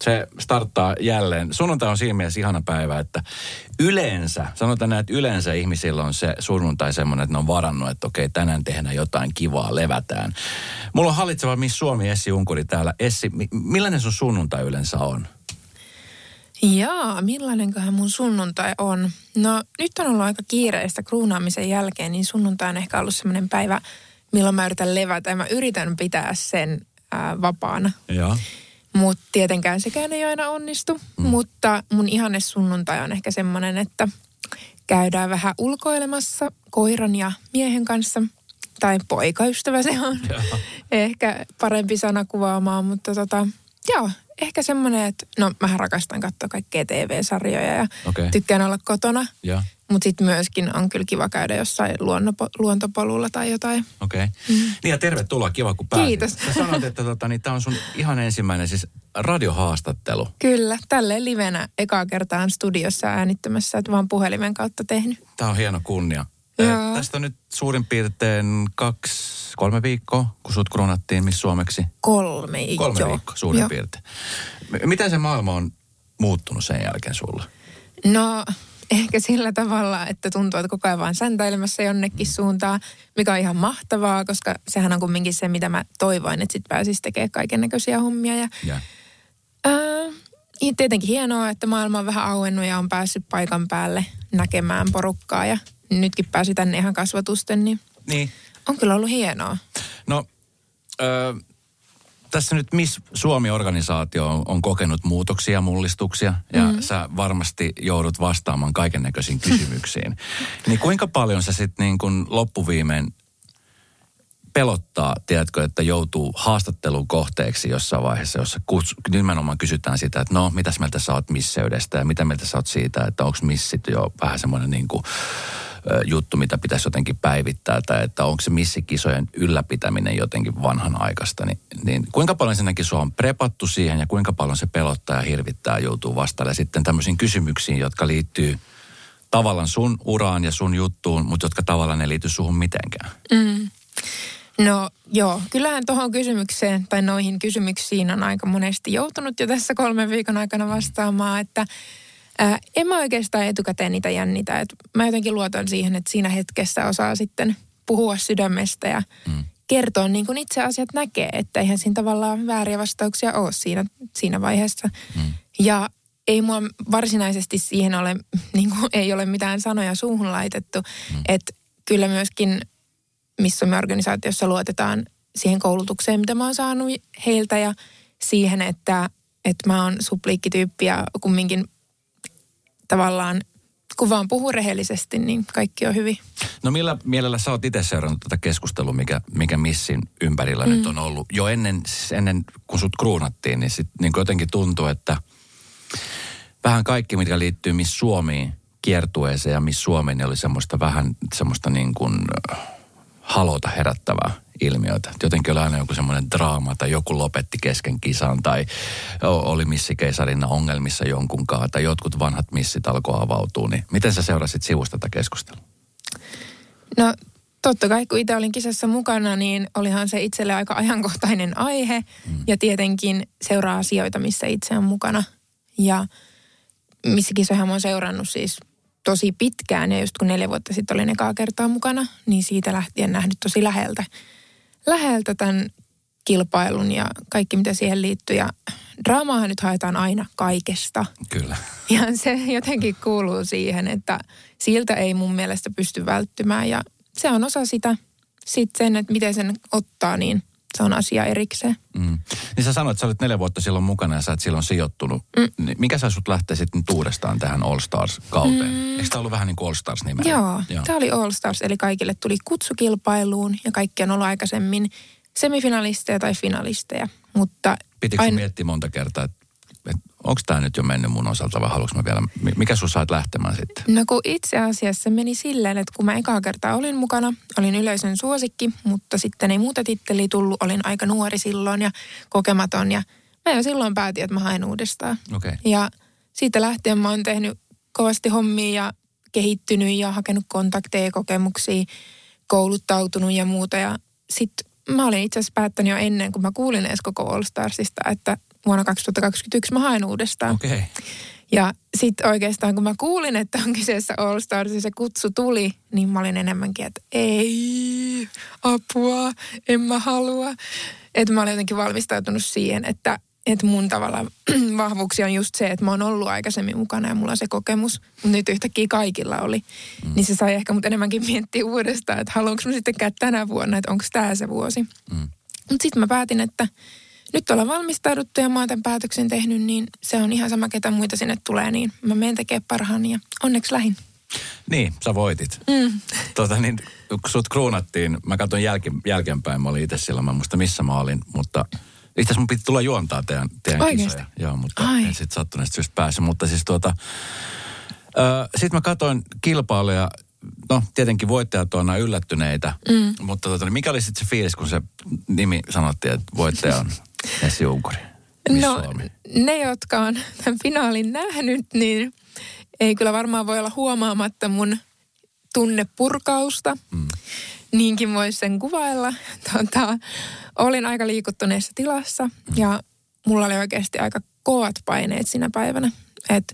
Se starttaa jälleen. Sunnuntai on siinä mielessä ihana päivä, että yleensä, sanotaan näin, että yleensä ihmisillä on se sunnuntai semmoinen, että ne on varannut, että okei, tänään tehdään jotain kivaa, levätään. Mulla on hallitseva Miss Suomi Essi Unkuri täällä. Essi, millainen sun sunnuntai yleensä on? Jaa, millainenköhän mun sunnuntai on? No nyt on ollut aika kiireistä kruunaamisen jälkeen, niin sunnuntai on ehkä ollut semmoinen päivä, milloin mä yritän levätä ja mä yritän pitää sen ää, vapaana. Joo. Mutta tietenkään sekään ei aina onnistu. Mm. Mutta mun ihanne sunnuntai on ehkä semmoinen, että käydään vähän ulkoilemassa koiran ja miehen kanssa. Tai poikaystävä se on. ehkä parempi sana kuvaamaan, mutta tota, joo, ehkä semmoinen, että no mähän rakastan katsoa kaikkea TV-sarjoja ja Okei. tykkään olla kotona. Joo. Mutta sitten myöskin on kyllä kiva käydä jossain luonnopo, luontopolulla tai jotain. Okei. Okay. Mm. Niin ja tervetuloa, kiva kun pääsit. Kiitos. Sä sanoit, että tota, niin tämä on sun ihan ensimmäinen siis radiohaastattelu. Kyllä, tälleen livenä ekaa kertaa studiossa äänittämässä, että vaan puhelimen kautta tehnyt. Tämä on hieno kunnia. Joo. Eh, tästä on nyt suurin piirtein kaksi, kolme viikkoa, kun sut kruunattiin Miss Suomeksi. Kolme, Kolme joo. viikkoa suurin Joo. piirtein. M- Miten se maailma on muuttunut sen jälkeen sulla? No ehkä sillä tavalla, että tuntuu, että koko ajan vaan säntäilemässä jonnekin suuntaan, mikä on ihan mahtavaa, koska sehän on kumminkin se, mitä mä toivoin, että sit pääsisi tekemään kaiken näköisiä hommia. Ja, Ja. ää, ja tietenkin hienoa, että maailma on vähän auennut ja on päässyt paikan päälle näkemään porukkaa ja nytkin pääsi tänne ihan kasvatusten, niin Niin. on kyllä ollut hienoa. No, tässä nyt Miss Suomi-organisaatio on, on kokenut muutoksia, mullistuksia ja mm. sä varmasti joudut vastaamaan kaiken näköisiin kysymyksiin. niin kuinka paljon sä sitten niin kun loppuviimein pelottaa, tiedätkö, että joutuu haastattelun kohteeksi jossain vaiheessa, jossa kuts, nimenomaan kysytään sitä, että no, mitäs mieltä sä oot misseydestä ja mitä mieltä sä oot siitä, että onko missit jo vähän semmoinen niin kuin, juttu, mitä pitäisi jotenkin päivittää, tai että onko se missikisojen ylläpitäminen jotenkin vanhanaikaista, niin, niin kuinka paljon sinäkin sua on prepattu siihen ja kuinka paljon se pelottaa ja hirvittää joutuu vastailemaan sitten tämmöisiin kysymyksiin, jotka liittyy tavallaan sun uraan ja sun juttuun, mutta jotka tavallaan ei liity suhun mitenkään. Mm. No joo, kyllähän tuohon kysymykseen tai noihin kysymyksiin on aika monesti joutunut jo tässä kolmen viikon aikana vastaamaan, että ää, en mä oikeastaan etukäteen niitä jännitä. Et mä jotenkin luotan siihen, että siinä hetkessä osaa sitten puhua sydämestä ja mm. kertoa niin kuin itse asiat näkee, että eihän siinä tavallaan vääriä vastauksia ole siinä, siinä vaiheessa. Mm. Ja ei mua varsinaisesti siihen ole, niin kuin, ei ole mitään sanoja suuhun laitettu, mm. että kyllä myöskin missä me organisaatiossa luotetaan siihen koulutukseen, mitä mä oon saanut heiltä ja siihen, että, että mä oon supliikkityyppi ja kumminkin tavallaan kun vaan puhuu rehellisesti, niin kaikki on hyvin. No millä mielellä sä oot itse seurannut tätä keskustelua, mikä, mikä Missin ympärillä mm. nyt on ollut? Jo ennen, siis ennen kun sut kruunattiin, niin, sit, niin jotenkin tuntuu, että vähän kaikki, mitkä liittyy Miss Suomiin kiertueeseen ja Miss Suomeen, niin oli semmoista vähän semmoista niin kuin äh, halota herättävää ilmiötä. Jotenkin oli aina joku semmoinen draama tai joku lopetti kesken kisan tai oli missikeisarina ongelmissa jonkunkaan tai jotkut vanhat missit alkoi avautua. Niin miten sä seurasit sivusta tätä keskustelua? No totta kai, kun itse olin kisassa mukana, niin olihan se itselle aika ajankohtainen aihe. Mm. Ja tietenkin seuraa asioita, missä itse on mukana. Ja missä kisoja mä oon seurannut siis tosi pitkään. Ja just kun neljä vuotta sitten olin ekaa kertaa mukana, niin siitä lähtien nähnyt tosi läheltä, läheltä tämän kilpailun ja kaikki mitä siihen liittyy. Ja draamaahan nyt haetaan aina kaikesta. Kyllä. Ja se jotenkin kuuluu siihen, että siltä ei mun mielestä pysty välttymään ja se on osa sitä. Sitten sen, että miten sen ottaa, niin se on asia erikseen. Mm. Niin sä sanoit, että sä olit neljä vuotta silloin mukana ja sä et silloin sijoittunut. Mm. Niin Mikä sä sut lähtee sitten nyt uudestaan tähän All Stars-kauteen? Mm. Eikö tämä ollut vähän niin kuin All Stars? Joo, Joo. tämä oli All Stars, eli kaikille tuli kutsukilpailuun ja kaikki on ollut aikaisemmin semifinalisteja tai finalisteja. Mutta Pitikö aina- miettiä monta kertaa, että onko tämä nyt jo mennyt mun osalta vai haluanko mä vielä, mikä sun sait lähtemään sitten? No kun itse asiassa meni silleen, että kun mä ekaa kertaa olin mukana, olin yleisön suosikki, mutta sitten ei muuta titteliä tullut, olin aika nuori silloin ja kokematon ja mä jo silloin päätin, että mä haen uudestaan. Okay. Ja siitä lähtien mä oon tehnyt kovasti hommia ja kehittynyt ja hakenut kontakteja, kokemuksia, kouluttautunut ja muuta. Ja sitten mä olin itse asiassa päättänyt jo ennen, kun mä kuulin edes koko All Starsista, että vuonna 2021 mä haen uudestaan. Okay. Ja sitten oikeastaan kun mä kuulin, että on kyseessä All Stars ja se kutsu tuli, niin mä olin enemmänkin, että ei, apua, en mä halua. Että mä olin jotenkin valmistautunut siihen, että että mun tavalla vahvuuksia on just se, että mä oon ollut aikaisemmin mukana ja mulla on se kokemus. Mutta nyt yhtäkkiä kaikilla oli. Mm. Niin se sai ehkä mut enemmänkin miettiä uudestaan, että haluanko mä sitten käydä tänä vuonna, että onko tämä se vuosi. Mm. Mutta sitten mä päätin, että nyt ollaan valmistauduttu ja mä oon tämän päätöksen tehnyt, niin se on ihan sama, ketä muita sinne tulee, niin mä menen tekemään parhaani ja onneksi lähin. Niin, sä voitit. Mm. Tota niin, kun sut kruunattiin, mä katson jälki, jälkeenpäin, mä olin itse siellä, mä muista missä mä olin, mutta itse asiassa mun piti tulla juontaa teidän, teidän Oikeasti? kisoja. Joo, mutta Ai. en sitten sattuneesta syystä pääse. Mutta siis tuota, sitten mä katsoin kilpailuja, no tietenkin voittajat on aina yllättyneitä, mm. mutta tota, niin mikä oli sitten se fiilis, kun se nimi sanottiin, että voittaja on Essi Unkuri? Miss No Suomi? ne, jotka on tämän finaalin nähnyt, niin ei kyllä varmaan voi olla huomaamatta mun tunnepurkausta. Mm. Niinkin voisi sen kuvailla. Tota, olin aika liikuttuneessa tilassa mm. ja mulla oli oikeasti aika kovat paineet sinä päivänä. Et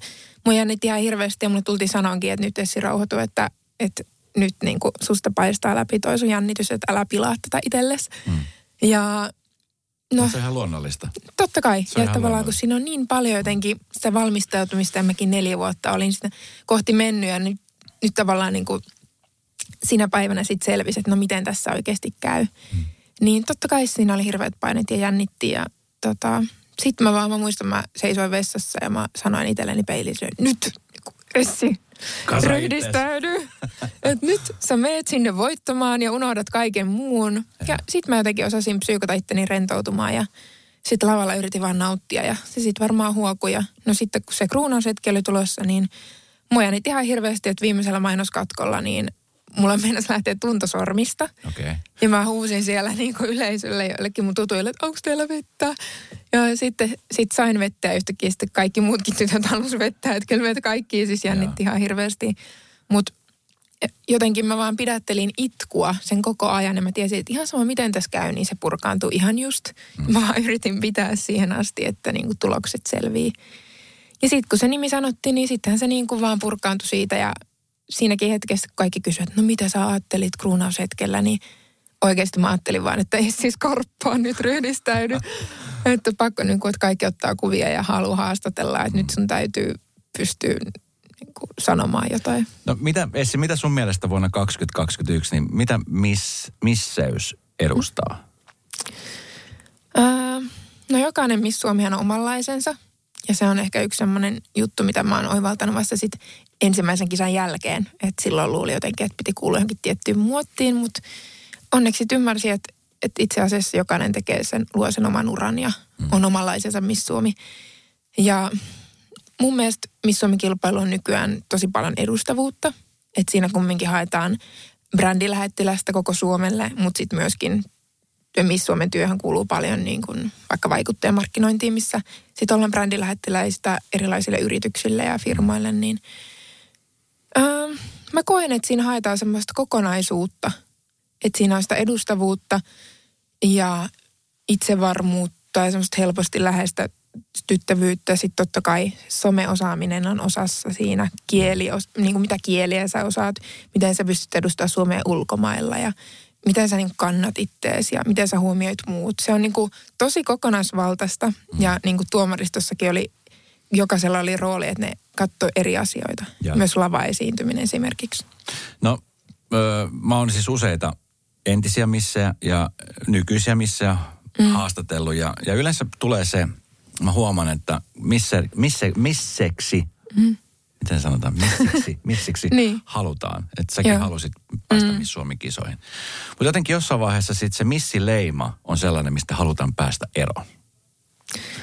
mun jännitti ihan hirveästi ja mulle tultiin sanoonkin, että nyt Essi rauhoitu, että, että nyt niin kuin susta paistaa läpi toi sun jännitys, että älä pilaa tätä itsellesi. Mm. Ja No, se on ihan luonnollista. Totta kai. Se Ja tavallaan kun siinä on niin paljon jotenkin sitä valmistautumista, ja mäkin neljä vuotta olin sitä kohti mennyt ja nyt, nyt tavallaan niin kuin sinä päivänä sitten selvisi, että no miten tässä oikeasti käy. Hmm. Niin totta kai siinä oli hirveät paineet ja jännitti ja tota, sitten mä vaan, mä muistan, mä seisoin vessassa ja mä sanoin itselleni peiliin, että nyt Essi, Kasa ryhdistäydy. että nyt sä meet sinne voittamaan ja unohdat kaiken muun. Ja sit mä jotenkin osasin psyykata itteni rentoutumaan ja sitten lavalla yritin vaan nauttia ja se sitten varmaan huokui. Ja no sitten kun se kruunaushetki oli tulossa, niin mua jännitti ihan hirveästi, että viimeisellä mainoskatkolla niin mulla meinasi lähteä tuntosormista. Okay. Ja mä huusin siellä niin kuin yleisölle joillekin mun tutuille, että onko teillä vettä? Ja sitten sit sain vettä ja yhtäkkiä sitten kaikki muutkin tytöt halusi vettä. Että kyllä meitä kaikki siis jännitti ihan hirveästi. Mutta jotenkin mä vaan pidättelin itkua sen koko ajan ja mä tiesin, että ihan sama miten tässä käy, niin se purkaantui ihan just. Mm. Mä yritin pitää siihen asti, että niin kuin tulokset selvii. Ja sitten kun se nimi sanottiin, niin sittenhän se niin kuin vaan purkaantui siitä ja siinäkin hetkessä kun kaikki kysyivät, että no mitä sä ajattelit kruunaushetkellä, niin oikeasti mä ajattelin vaan, että ei siis korppaa nyt ryhdistäydy. että pakko niin kuin, että kaikki ottaa kuvia ja haluaa haastatella, että nyt sun täytyy pystyä niin kuin, sanomaan jotain. No mitä, Essi, mitä sun mielestä vuonna 2021, niin mitä miss, misseys edustaa? Öö, no jokainen Miss Suomihan on omanlaisensa. Ja se on ehkä yksi semmoinen juttu, mitä mä oon oivaltanut vasta sit ensimmäisen kisan jälkeen. Että silloin luuli jotenkin, että piti kuulua johonkin tiettyyn muottiin, mutta onneksi ymmärsin, että, että itse asiassa jokainen tekee sen, luo sen oman uran ja mm. on omanlaisensa Miss Suomi. Ja mun mielestä Miss Suomi-kilpailu on nykyään tosi paljon edustavuutta. Että siinä kumminkin haetaan brändilähettilästä koko Suomelle, mutta sitten myöskin Miss Suomen työhön kuuluu paljon niin kuin vaikka vaikuttajamarkkinointiin, missä sitten ollaan brändilähettiläistä erilaisille yrityksille ja firmoille, niin öö, mä koen, että siinä haetaan semmoista kokonaisuutta, että siinä on sitä edustavuutta ja itsevarmuutta ja semmoista helposti läheistä tyttävyyttä. Sitten totta kai someosaaminen on osassa siinä. Kieli, niin kuin mitä kieliä sä osaat, miten sä pystyt edustamaan Suomea ulkomailla ja miten sä niin kannat ittees ja miten sä huomioit muut. Se on niin kuin tosi kokonaisvaltaista mm. ja niin kuin tuomaristossakin oli, jokaisella oli rooli, että ne katsoi eri asioita. Ja. Myös lava-esiintyminen esimerkiksi. No, öö, mä oon siis useita entisiä missejä ja nykyisiä missejä mm. haastatellut ja, ja yleensä tulee se, mä huomaan, että missä, missä, misseksi mm miten sanotaan, missiksi, missiksi niin. halutaan. Että säkin Joo. halusit päästä mm. Miss Suomi-kisoihin. Mutta jotenkin jossain vaiheessa sit se missileima on sellainen, mistä halutaan päästä eroon.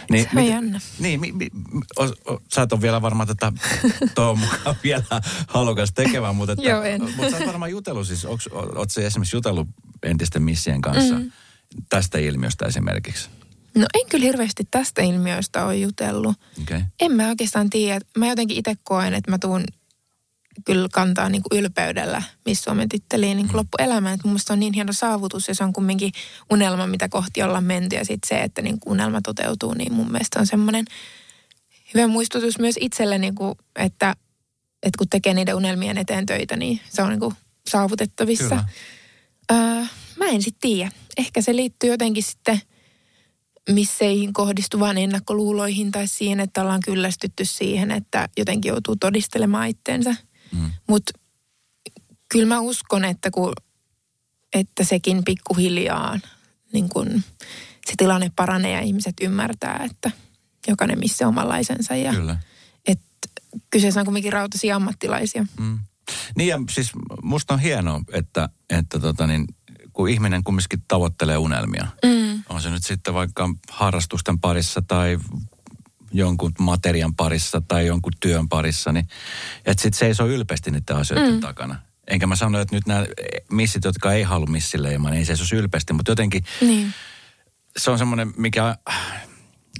Niin, Se on miten- jännä. Niin, mi, mi, o, o, sä et ole vielä varmaan tätä tuon mukaan vielä halukas tekemään, mutta, että, Joo, en. mutta sä oot varmaan jutellut siis, onks, o- oot sä esimerkiksi jutellut entisten missien kanssa mm. tästä ilmiöstä esimerkiksi? No en kyllä hirveästi tästä ilmiöstä ole jutellut. Okay. En mä oikeastaan tiedä. Mä jotenkin itse koen, että mä tuun kyllä kantaa niin kuin ylpeydellä Miss Suomen titteliin niin kuin loppuelämään. Että mun mielestä se on niin hieno saavutus ja se on kumminkin unelma, mitä kohti ollaan menty. Ja sitten se, että niin kuin unelma toteutuu, niin mun mielestä on semmoinen hyvä muistutus myös itselle, niin kuin, että, että kun tekee niiden unelmien eteen töitä, niin se on niin kuin saavutettavissa. Kyllä. Öö, mä en sitten tiedä. Ehkä se liittyy jotenkin sitten misseihin kohdistuvan ennakkoluuloihin tai siihen, että ollaan kyllästytty siihen, että jotenkin joutuu todistelemaan itteensä. Mm. Mutta kyllä mä uskon, että, kun, että sekin pikkuhiljaa niin kun se tilanne paranee ja ihmiset ymmärtää, että jokainen missä omanlaisensa. Ja Kyllä. että kyseessä on kuitenkin rautaisia ammattilaisia. Mm. Niin ja siis musta on hienoa, että, että tota niin, kun ihminen kumminkin tavoittelee unelmia. Mm. On se nyt sitten vaikka harrastusten parissa tai jonkun materian parissa tai jonkun työn parissa, niin että sitten seisoo ylpeästi niiden asioiden mm. takana. Enkä mä sano, että nyt nämä missit, jotka ei halua missileimaa, niin ei seiso ylpeästi, mutta jotenkin Niin. se on semmoinen, mikä,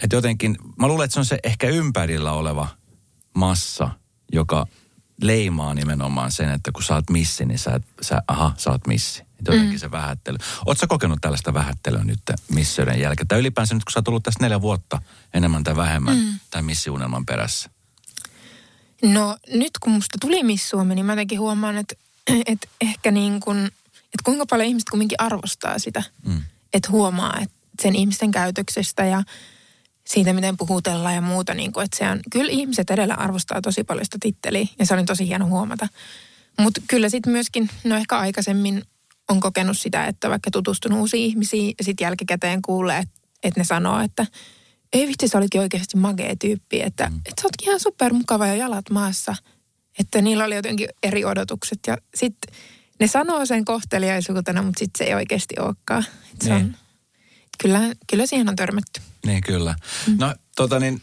että jotenkin, mä luulen, että se on se ehkä ympärillä oleva massa, joka leimaa nimenomaan sen, että kun sä oot missi, niin sä, sä aha, sä oot missi. Jotenkin mm. se vähättely. Oletko kokenut tällaista vähättelyä nyt missiyden jälkeen? Tai ylipäänsä nyt, kun sä oot ollut tässä neljä vuotta enemmän tai vähemmän mm. tämän missiunelman perässä. No nyt kun musta tuli Miss Suomi, niin mä jotenkin huomaan, että, että ehkä niin kuin, että kuinka paljon ihmiset kumminkin arvostaa sitä. Mm. Että huomaa että sen ihmisten käytöksestä ja siitä, miten puhutellaan ja muuta. Niin kuin, että se on, kyllä ihmiset edellä arvostaa tosi paljon sitä titteliä ja se oli tosi hieno huomata. Mutta kyllä sitten myöskin, no ehkä aikaisemmin on kokenut sitä, että vaikka tutustunut uusiin ihmisiin ja sitten jälkikäteen kuulee, että, että ne sanoo, että ei vitsi, sä olitkin oikeasti magea tyyppi, että, mm. että sä ootkin ihan supermukava ja jalat maassa. Että niillä oli jotenkin eri odotukset ja sitten ne sanoo sen kohteliaisuutena, mutta sitten se ei oikeasti olekaan. Et se Niin. on, kyllä, kyllä siihen on törmätty. Niin kyllä. Mm. No tota niin,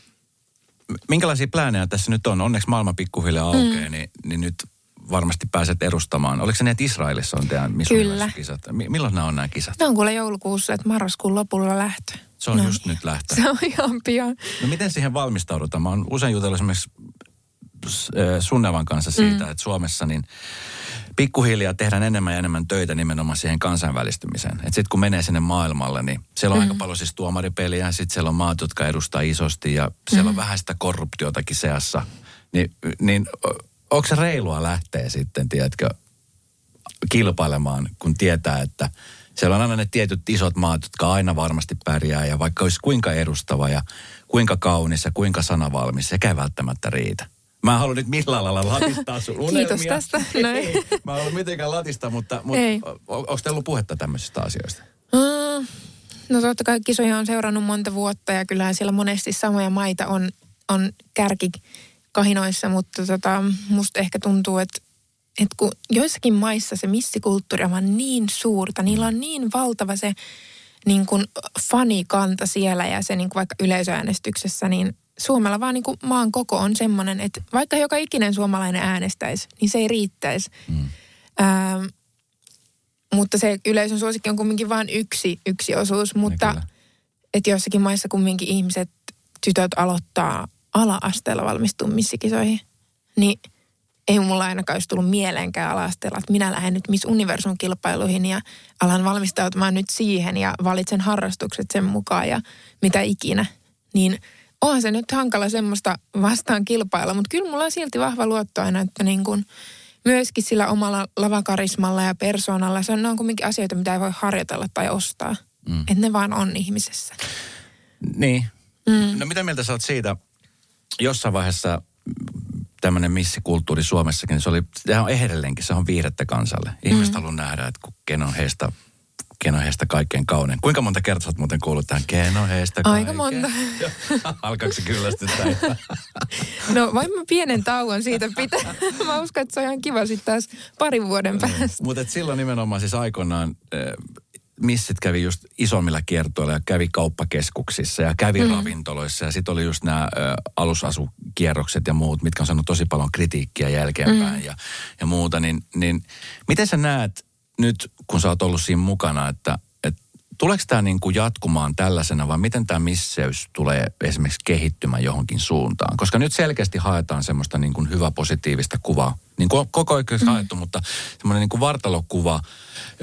minkälaisia plääneja tässä nyt on? Onneksi maailma pikkuhiljaa aukeaa, mm. niin, niin nyt varmasti pääset edustamaan. Oliko se niin, että Israelissa on teidän Miss Kyllä. Universe-kisat? Mi- milloin nämä on nämä kisat? Ne on kuule joulukuussa, että marraskuun lopulla lähtö. Se on no, just nyt lähtö. Se on ihan pian. No miten siihen valmistaudutaan? Mä oon usein jutellut esimerkiksi äh, Sunnevan kanssa siitä, mm. että Suomessa niin pikkuhiljaa tehdään enemmän ja enemmän töitä nimenomaan siihen kansainvälistymiseen. Että sitten kun menee sinne maailmalle, niin siellä on mm. aika paljon siis tuomaripeliä, sitten siellä on maat, jotka edustaa isosti ja siellä mm. on vähän sitä korruptiotakin seassa. Niin, niin o- onko se reilua lähteä sitten, tiedätkö, kilpailemaan, kun tietää, että siellä on aina ne tietyt isot maat, jotka aina varmasti pärjää ja vaikka olisi kuinka edustava ja kuinka kaunis ja kuinka sanavalmis, sekä ei välttämättä riitä. Mä en halua nyt millään lailla latistaa sun unelmia. Kiitos tästä. Näin. Ei, mä en halua mitenkään latistaa, mutta, mutta Ei. onko teillä ollut puhetta tämmöisistä asioista? Mm, No totta kai kisoja on seurannut monta vuotta ja kyllähän siellä monesti samoja maita on, on kärkikahinoissa, mutta tota, musta ehkä tuntuu, että, että kun joissakin maissa se missikulttuuri on niin suurta, niillä on niin valtava se niin kuin fanikanta siellä ja se niin kuin vaikka yleisöäänestyksessä, niin Suomella vaan niin kuin maan koko on semmoinen, että vaikka joka ikinen suomalainen äänestäisi, niin se ei riittäisi. Mm. Ähm, mutta se yleisön suosikki on kumminkin vain yksi, yksi osuus, mutta kyllä. että joissakin maissa kumminkin ihmiset, tytöt aloittaa ala-asteella valmistua missikisoihin, niin ei mulla ainakaan olisi tullut mieleenkään ala-asteella, että minä lähden nyt Miss Universum kilpailuihin ja alan valmistautumaan nyt siihen ja valitsen harrastukset sen mukaan ja mitä ikinä. Niin onhan se nyt hankala semmoista vastaan kilpailla, mutta kyllä mulla on silti vahva luotto aina, että niin kuin myöskin sillä omalla lavakarismalla ja persoonalla, se on, ne on kuitenkin asioita, mitä ei voi harjoitella tai ostaa. Mm. Että ne vaan on ihmisessä. Niin. Mm. No mitä mieltä sä oot siitä, jossain vaiheessa tämmöinen missikulttuuri Suomessakin, se oli, sehän on edelleenkin, se on viihdettä kansalle. Ihmiset mm. haluaa nähdä, että kun ken on heistä, ken on heistä kaikkein kaunein. Kuinka monta kertaa oot muuten kuullut tähän, ken on heistä Aika kaikkein? monta. Alkaako se kyllästyttää? No vain mä pienen tauon siitä pitää. Mä uskon, että se on ihan kiva sitten taas parin vuoden päästä. Mutta silloin nimenomaan siis aikoinaan, eh, missit kävi just isommilla kiertoilla ja kävi kauppakeskuksissa ja kävi mm. ravintoloissa. Ja sitten oli just nämä alusasukierrokset ja muut, mitkä on saanut tosi paljon kritiikkiä jälkeenpäin mm. ja, ja muuta. Niin, niin miten sä näet nyt, kun sä oot ollut siinä mukana, että tuleeko tämä niin kuin jatkumaan tällaisena vai miten tämä misseys tulee esimerkiksi kehittymään johonkin suuntaan? Koska nyt selkeästi haetaan semmoista niin kuin hyvä positiivista kuvaa. Niin kuin koko ajan mm. haettu, mutta semmoinen niin kuin vartalokuva,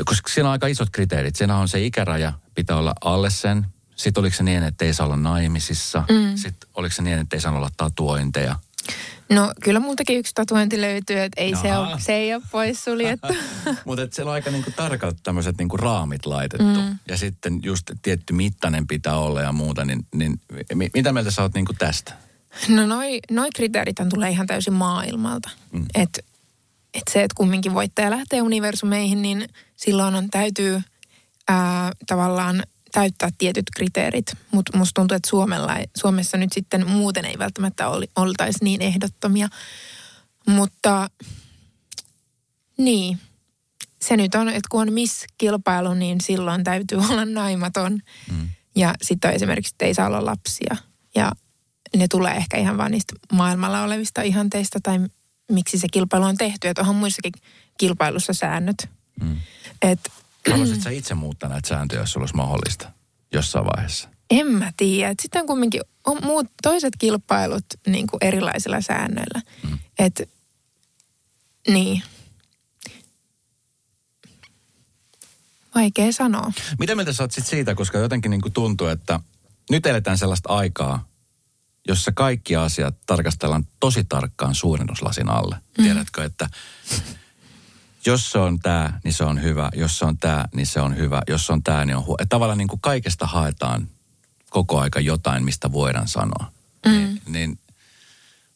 koska siinä on aika isot kriteerit. Siinä on se ikäraja, pitää olla alle sen. Sitten oliko se niin, että ei saa olla naimisissa. Mm. Sitten oliko se niin, että ei saa olla tatuointeja. No kyllä multakin yksi tatuointi löytyy, että ei se, ole, se ei ole poissuljettu. Mutta siellä on aika niinku tarkat tämmöiset niinku raamit laitettu. Mm. Ja sitten just tietty mittainen pitää olla ja muuta. Niin, niin mitä mieltä sä oot niinku tästä? No noi, noi kriteerit tulee ihan täysin maailmalta. Mm. Että et se, että kumminkin voittaja lähtee universumeihin, niin silloin on täytyy ää, tavallaan täyttää tietyt kriteerit, mutta musta tuntuu, että Suomella, Suomessa nyt sitten muuten ei välttämättä ol, oltaisi niin ehdottomia. Mutta niin, se nyt on, että kun on Miss-kilpailu, niin silloin täytyy olla naimaton. Mm. Ja sitten esimerkiksi, että ei saa olla lapsia. Ja ne tulee ehkä ihan vaan niistä maailmalla olevista ihanteista tai miksi se kilpailu on tehty. Että onhan muissakin kilpailussa säännöt. Mm. Että Haluaisitko sä itse muuttaa näitä sääntöjä, jos sulla olisi mahdollista jossain vaiheessa? En mä tiedä. Sitten on kumminkin on muut, toiset kilpailut niin kuin erilaisilla säännöillä. Mm. Et, niin. Vaikea sanoa. Mitä mieltä sä oot sit siitä, koska jotenkin niin kuin tuntuu, että nyt eletään sellaista aikaa, jossa kaikki asiat tarkastellaan tosi tarkkaan suurennuslasin alle. Mm. Tiedätkö, että jos se on tämä, niin se on hyvä. Jos se on tämä, niin se on hyvä. Jos se on tämä, niin on huono. Tavallaan niin kuin kaikesta haetaan koko aika jotain, mistä voidaan sanoa. Mm. Niin, niin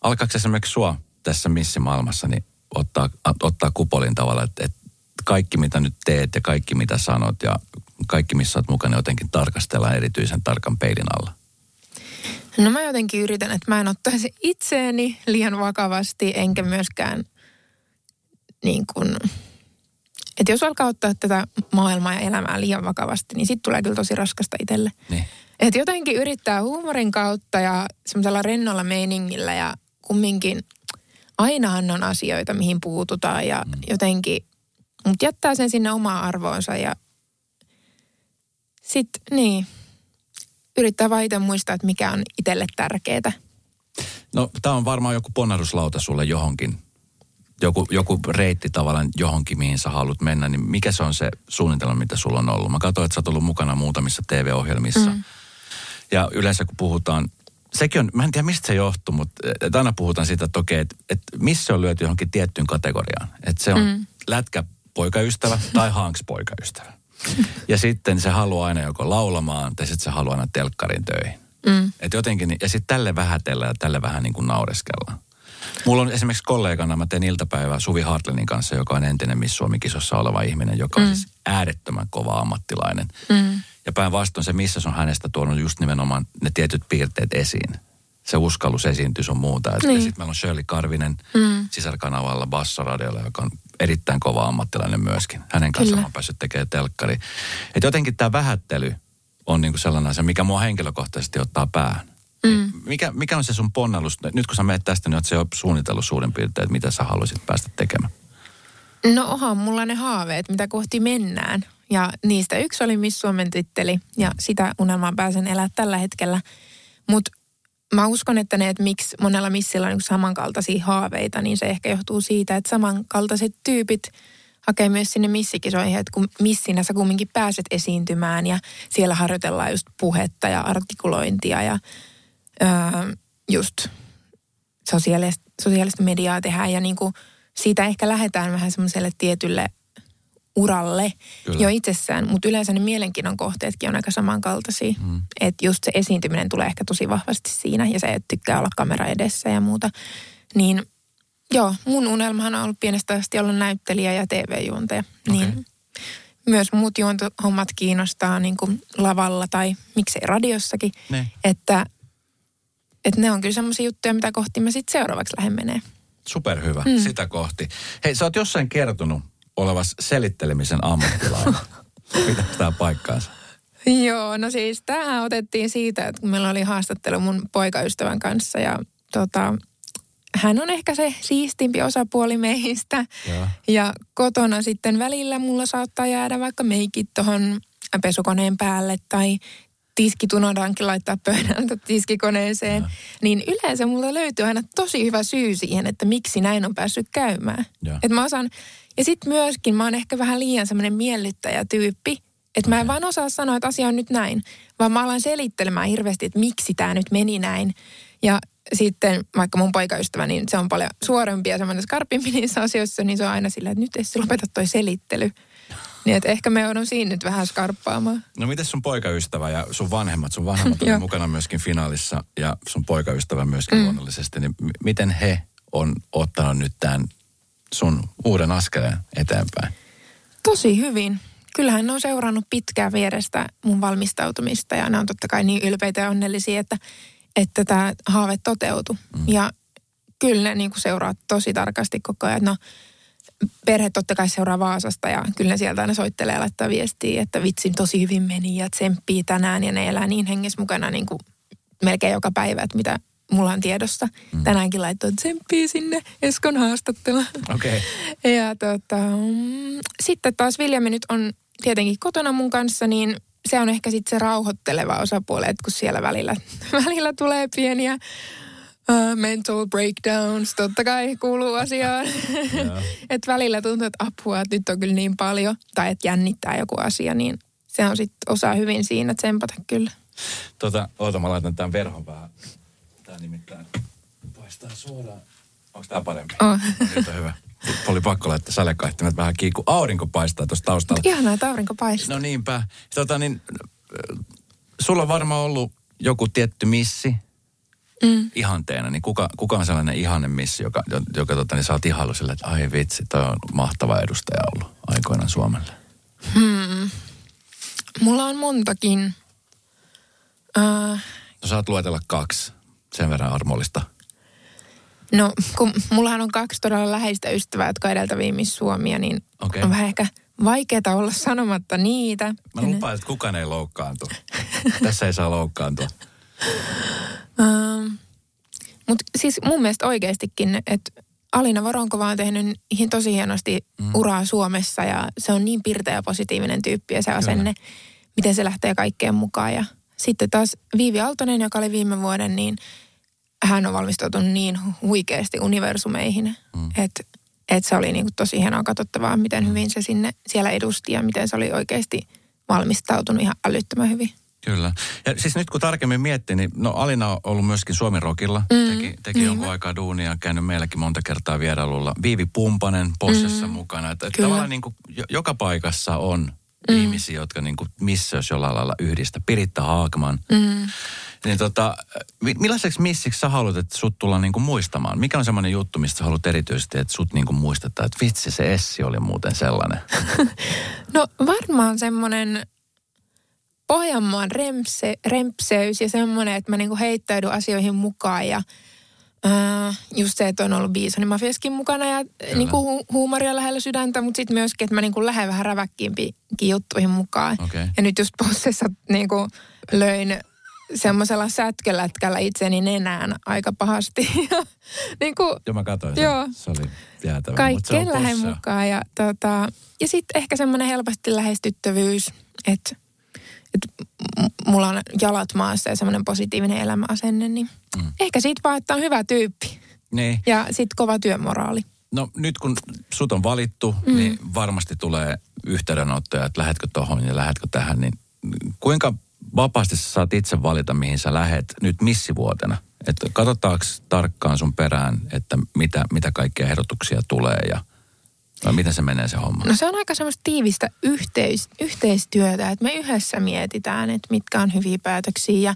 alkaako esimerkiksi sua tässä missimaailmassa niin ottaa, ottaa kupolin tavalla, että, että kaikki mitä nyt teet ja kaikki mitä sanot ja kaikki missä olet mukana jotenkin tarkastellaan erityisen tarkan peilin alla? No mä jotenkin yritän, että mä en ottaisi itseäni liian vakavasti, enkä myöskään niin kuin, että jos alkaa ottaa tätä maailmaa ja elämää liian vakavasti, niin sitten tulee kyllä tosi raskasta itselle. Niin. Että jotenkin yrittää huumorin kautta ja semmoisella rennolla meiningillä ja kumminkin ainahan on asioita, mihin puututaan ja mm. jotenkin, mutta jättää sen sinne omaan arvoonsa ja sitten niin, yrittää vaan muistaa, että mikä on itselle tärkeää. No tämä on varmaan joku ponnahduslauta sulle johonkin joku, joku reitti tavallaan johonkin, mihin sä haluat mennä, niin mikä se on se suunnitelma, mitä sulla on ollut? Mä katsoin, että sä oot ollut mukana muutamissa TV-ohjelmissa. Mm. Ja yleensä kun puhutaan, sekin on, mä en tiedä mistä se johtuu, mutta että aina puhutaan siitä, että okei, että, että missä on lyöty johonkin tiettyyn kategoriaan. Että se on mm. lätkä poikaystävä tai hanks poikaystävä. Ja sitten se haluaa aina joko laulamaan tai sitten se haluaa aina telkkarin töihin. Mm. Et jotenkin, ja sitten tälle vähätellä ja tälle vähän niin kuin naureskellaan. Mulla on esimerkiksi kollegana, mä teen iltapäivää Suvi Hartlenin kanssa, joka on entinen Miss Suomi-kisossa oleva ihminen, joka on mm. siis äärettömän kova ammattilainen. Mm. Ja päinvastoin se, missä on hänestä tuonut just nimenomaan ne tietyt piirteet esiin. Se uskallus esiintyä on muuta. Niin. Sitten meillä on Shirley Karvinen mm. sisarkanavalla Bassoradiolla, joka on erittäin kova ammattilainen myöskin. Hänen kanssaan on päässyt tekemään telkkari. Että jotenkin tämä vähättely on niinku sellainen asia, mikä mua henkilökohtaisesti ottaa päähän. Mm. Mikä, mikä on se sun ponnallus? Nyt kun sä menet tästä, niin oot se jo suunnitellut suurin piirtein, että mitä sä haluaisit päästä tekemään? No onhan mulla ne haaveet, mitä kohti mennään. Ja niistä yksi oli Miss Suomen titteli ja sitä unelmaa pääsen elää tällä hetkellä. Mutta mä uskon, että ne, että miksi monella missillä on niin samankaltaisia haaveita, niin se ehkä johtuu siitä, että samankaltaiset tyypit hakee myös sinne missikisoihin, että kun missinä sä kumminkin pääset esiintymään ja siellä harjoitellaan just puhetta ja artikulointia ja öö, just sosiaalista, sosiaalista mediaa tehdään ja niin kuin siitä ehkä lähdetään vähän semmoiselle tietylle uralle Kyllä. jo itsessään, mutta yleensä ne mielenkiinnon kohteetkin on aika samankaltaisia. Mm. Että just se esiintyminen tulee ehkä tosi vahvasti siinä ja se, että tykkää olla kamera edessä ja muuta. Niin joo, mun unelmahan on ollut pienestä asti olla näyttelijä ja TV-juontaja. Okay. Niin myös muut juontohommat kiinnostaa niin kuin lavalla tai miksei radiossakin. Ne. Että että ne on kyllä semmoisia juttuja, mitä kohti mä sitten seuraavaksi lähden menee. Superhyvä, mm. sitä kohti. Hei, sä oot jossain kertonut olevas selittelemisen ammattilainen. Pitää tämä paikkaansa? Joo, no siis tämähän otettiin siitä, että kun meillä oli haastattelu mun poikaystävän kanssa ja tota, hän on ehkä se siistimpi osapuoli meistä. Ja. ja kotona sitten välillä mulla saattaa jäädä vaikka meikit tuohon pesukoneen päälle tai tiski unohdankin laittaa pöydältä tiskikoneeseen, ja. niin yleensä mulla löytyy aina tosi hyvä syy siihen, että miksi näin on päässyt käymään. Ja, Et mä osaan, ja sitten myöskin mä oon ehkä vähän liian semmoinen miellyttäjä-tyyppi, että okay. mä en vaan osaa sanoa, että asia on nyt näin, vaan mä alan selittelemään hirveästi, että miksi tämä nyt meni näin. Ja sitten vaikka mun poikaystävä, niin se on paljon suorempi ja semmoinen skarpimpi niissä asioissa, niin se on aina sillä, että nyt ei se lopeta toi selittely. Niin, että ehkä me joudun siinä nyt vähän skarppaamaan. No miten sun poikaystävä ja sun vanhemmat, sun vanhemmat oli mukana myöskin finaalissa ja sun poikaystävä myöskin mm. luonnollisesti, niin m- miten he on ottanut nyt tämän sun uuden askeleen eteenpäin? Tosi hyvin. Kyllähän ne on seurannut pitkään vierestä mun valmistautumista ja ne on totta kai niin ylpeitä ja onnellisia, että, että tämä haave toteutui. Mm. Ja kyllä ne niin seuraa tosi tarkasti koko ajan. No, perhe totta kai seuraa Vaasasta ja kyllä ne sieltä aina soittelee ja laittaa viestiä, että vitsin tosi hyvin meni ja tsemppii tänään ja ne elää niin hengessä mukana niin kuin melkein joka päivä, että mitä mulla on tiedossa. Mm. Tänäänkin laittoi tsemppii sinne Eskon haastattelu. Okay. ja tota, mm, sitten taas Viljami nyt on tietenkin kotona mun kanssa, niin se on ehkä sitten se rauhoitteleva osapuoli, että kun siellä välillä, välillä tulee pieniä Uh, mental breakdowns, totta kai kuuluu asiaan. että välillä tuntuu, että apua, että nyt on kyllä niin paljon, tai että jännittää joku asia, niin se on sitten osaa hyvin siinä tsempata kyllä. Tota, oota, mä laitan tämän verhon vähän. Tämä nimittäin paistaa suoraan. Onko tämä parempi? Oh. Nyt on hyvä. Oli pakko laittaa sälekaihtimet vähän kiinni, kun aurinko paistaa tuossa taustalla. Ihanaa, että aurinko paistaa. No niinpä. Tota, niin, sulla on varmaan ollut joku tietty missi, mm. ihanteena, niin kuka, kuka on sellainen ihanne missi, joka, joka tota, niin sä oot ihailu sille, että ai vitsi, toi on mahtava edustaja ollut aikoinaan Suomelle? Hmm. Mulla on montakin. Uh, no saat luetella kaksi, sen verran armollista. No, kun mullahan on kaksi todella läheistä ystävää, jotka edeltäviä Miss Suomia, niin okay. on vähän ehkä vaikeaa olla sanomatta niitä. Mä lupaan, että kukaan ei loukkaantu. Tässä ei saa loukkaantua. Uh, Mutta siis mun mielestä oikeastikin, että Alina Voronkova on tehnyt tosi hienosti mm. uraa Suomessa ja se on niin pirteä ja positiivinen tyyppi ja se asenne, Kyllä. miten se lähtee kaikkeen mukaan. Ja sitten taas Viivi Aaltonen, joka oli viime vuoden, niin hän on valmistautunut niin huikeasti universumeihin, mm. että et se oli niinku tosi hienoa katsottavaa, miten mm. hyvin se sinne siellä edusti ja miten se oli oikeasti valmistautunut ihan älyttömän hyvin. Kyllä. Ja siis nyt kun tarkemmin miettii, niin no Alina on ollut myöskin Suomen Rockilla. Mm, teki teki niin. jonkun aikaa duunia, käynyt meilläkin monta kertaa vierailulla. Viivi Pumpanen Possessa mm, mukana. Että, että tavallaan niin kuin joka paikassa on mm. ihmisiä, jotka niin kuin missä jos jollain lailla yhdistä. Piritta Haakman. Mm. Niin tota, millaiseksi missiksi sä haluat, että sut tullaan niin kuin muistamaan? Mikä on semmoinen juttu, mistä sä haluat erityisesti, että sut niin kuin muistetaan? Että vitsi, se Essi oli muuten sellainen. no varmaan semmoinen Pohjanmaan rempse, rempseys ja semmoinen, että mä niinku heittäydyn asioihin mukaan ja äh, just se, että on ollut Biisonin mafiaskin mukana ja niinku hu- huumoria lähellä sydäntä, mutta sitten myöskin, että mä niinku lähden vähän räväkkiimpikin juttuihin mukaan. Okay. Ja nyt just Possessa niinku löin semmoisella sätkölätkällä itseni nenään aika pahasti. niin kuin, joo, mä katsoin joo, Se oli jäätävä. Kaikkeen lähden mukaan. Ja, tota, ja sitten ehkä semmoinen helposti lähestyttävyys, että että mulla on jalat maassa ja semmoinen positiivinen elämäasenne, niin mm. ehkä siitä vaan, että on hyvä tyyppi. Niin. Ja sitten kova työmoraali. No nyt kun sut on valittu, mm. niin varmasti tulee yhteydenottoja, että lähetkö tohon ja lähetkö tähän, niin kuinka vapaasti sä saat itse valita, mihin sä lähet nyt missivuotena? Että katsotaanko tarkkaan sun perään, että mitä, mitä kaikkia ehdotuksia tulee ja – vai miten se menee se homma? No se on aika semmoista tiivistä yhteis, yhteistyötä, että me yhdessä mietitään, että mitkä on hyviä päätöksiä ja,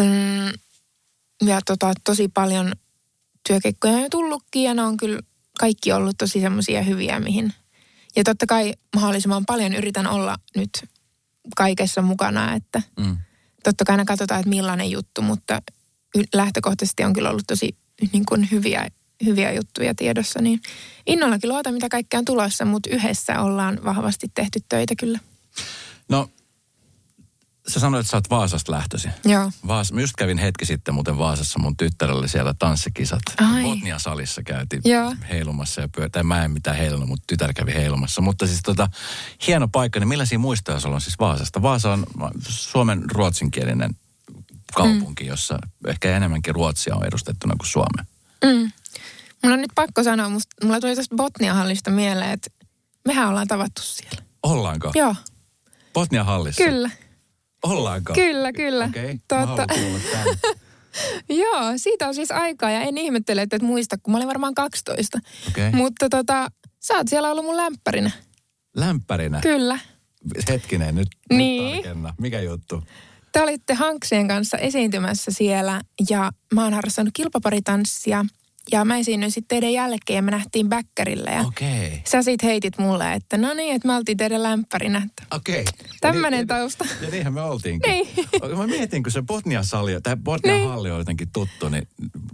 mm, ja tota, tosi paljon työkeikkoja on jo tullutkin ja ne on kyllä kaikki ollut tosi semmoisia hyviä, mihin. Ja totta kai mahdollisimman paljon yritän olla nyt kaikessa mukana, että mm. totta kai aina katsotaan, että millainen juttu, mutta lähtökohtaisesti on kyllä ollut tosi niin kuin hyviä hyviä juttuja tiedossa, niin innollakin luota, mitä kaikkea on tulossa, mutta yhdessä ollaan vahvasti tehty töitä kyllä. No, sä sanoit, että sä oot Vaasasta lähtöisin. Joo. Vaas, mä just kävin hetki sitten muuten Vaasassa, mun tyttärellä siellä tanssikisat. Ai. Botnia-salissa käytiin Joo. heilumassa ja tai mä en mitään heilunut, mutta tytär kävi heilumassa. Mutta siis tota, hieno paikka, niin millaisia muistoja sulla on siis Vaasasta? Vaasa on Suomen ruotsinkielinen kaupunki, mm. jossa ehkä enemmänkin ruotsia on edustettuna kuin Suomea. Mm. Mulla on nyt pakko sanoa, musta, mulla tuli tästä Botnia-hallista mieleen, että mehän ollaan tavattu siellä. Ollaanko? Joo, Botnia hallissa? kyllä. Ollaanko? Kyllä, kyllä. Okei, okay. Joo, siitä on siis aikaa ja en ihmettele, että et muista, kun mä olin varmaan 12. Okei. Mutta tota, sä oot siellä ollut mun lämpärinä. Lämpärinä? Kyllä. Hetkinen, nyt, Niin. nyt tarkenna. Mikä juttu? Te olitte Hanksien kanssa esiintymässä siellä ja mä oon harrastanut kilpaparitanssia. Ja mä esiinnyin sitten teidän jälkeen ja me nähtiin Bäkkärillä. Ja. Okay. sä sit heitit mulle, että no niin, että me oltiin teidän lämpärinä. Okei. Tämmönen Ja tausta. Ja niinhän me oltiinkin. Niin. Mä mietin, kun se Botnia-sali, tai Botnia-halli on jotenkin tuttu, niin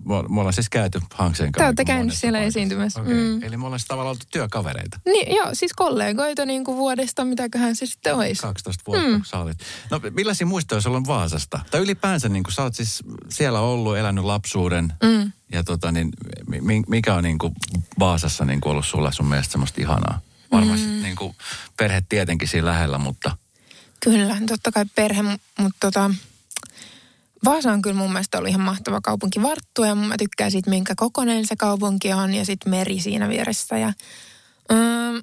me ollaan siis käyty Hankseen kanssa. Te olette käynyt siellä paikassa. esiintymässä. Okei. Mm. Eli me ollaan tavallaan oltu työkavereita. Niin, joo, siis kollegoita niin kuin vuodesta, mitäköhän se sitten olisi. 12 vuotta, mm. kun sä olit. No millaisia muistoja sulla on Vaasasta? Tai ylipäänsä, niin kun sä oot siis siellä ollut, elänyt lapsuuden. Mm. Ja tota, niin, mi- mikä on niin kuin Vaasassa niin kuin ollut sulle sun mielestä semmoista ihanaa? Varmasti mm. niin kuin perhe tietenkin siinä lähellä, mutta Kyllä, totta kai perhe, mutta tota, Vaasa on kyllä mun mielestä ollut ihan mahtava kaupunki Varttu ja mä tykkään siitä, minkä kokoinen se kaupunki on ja sitten meri siinä vieressä. Ja, ähm,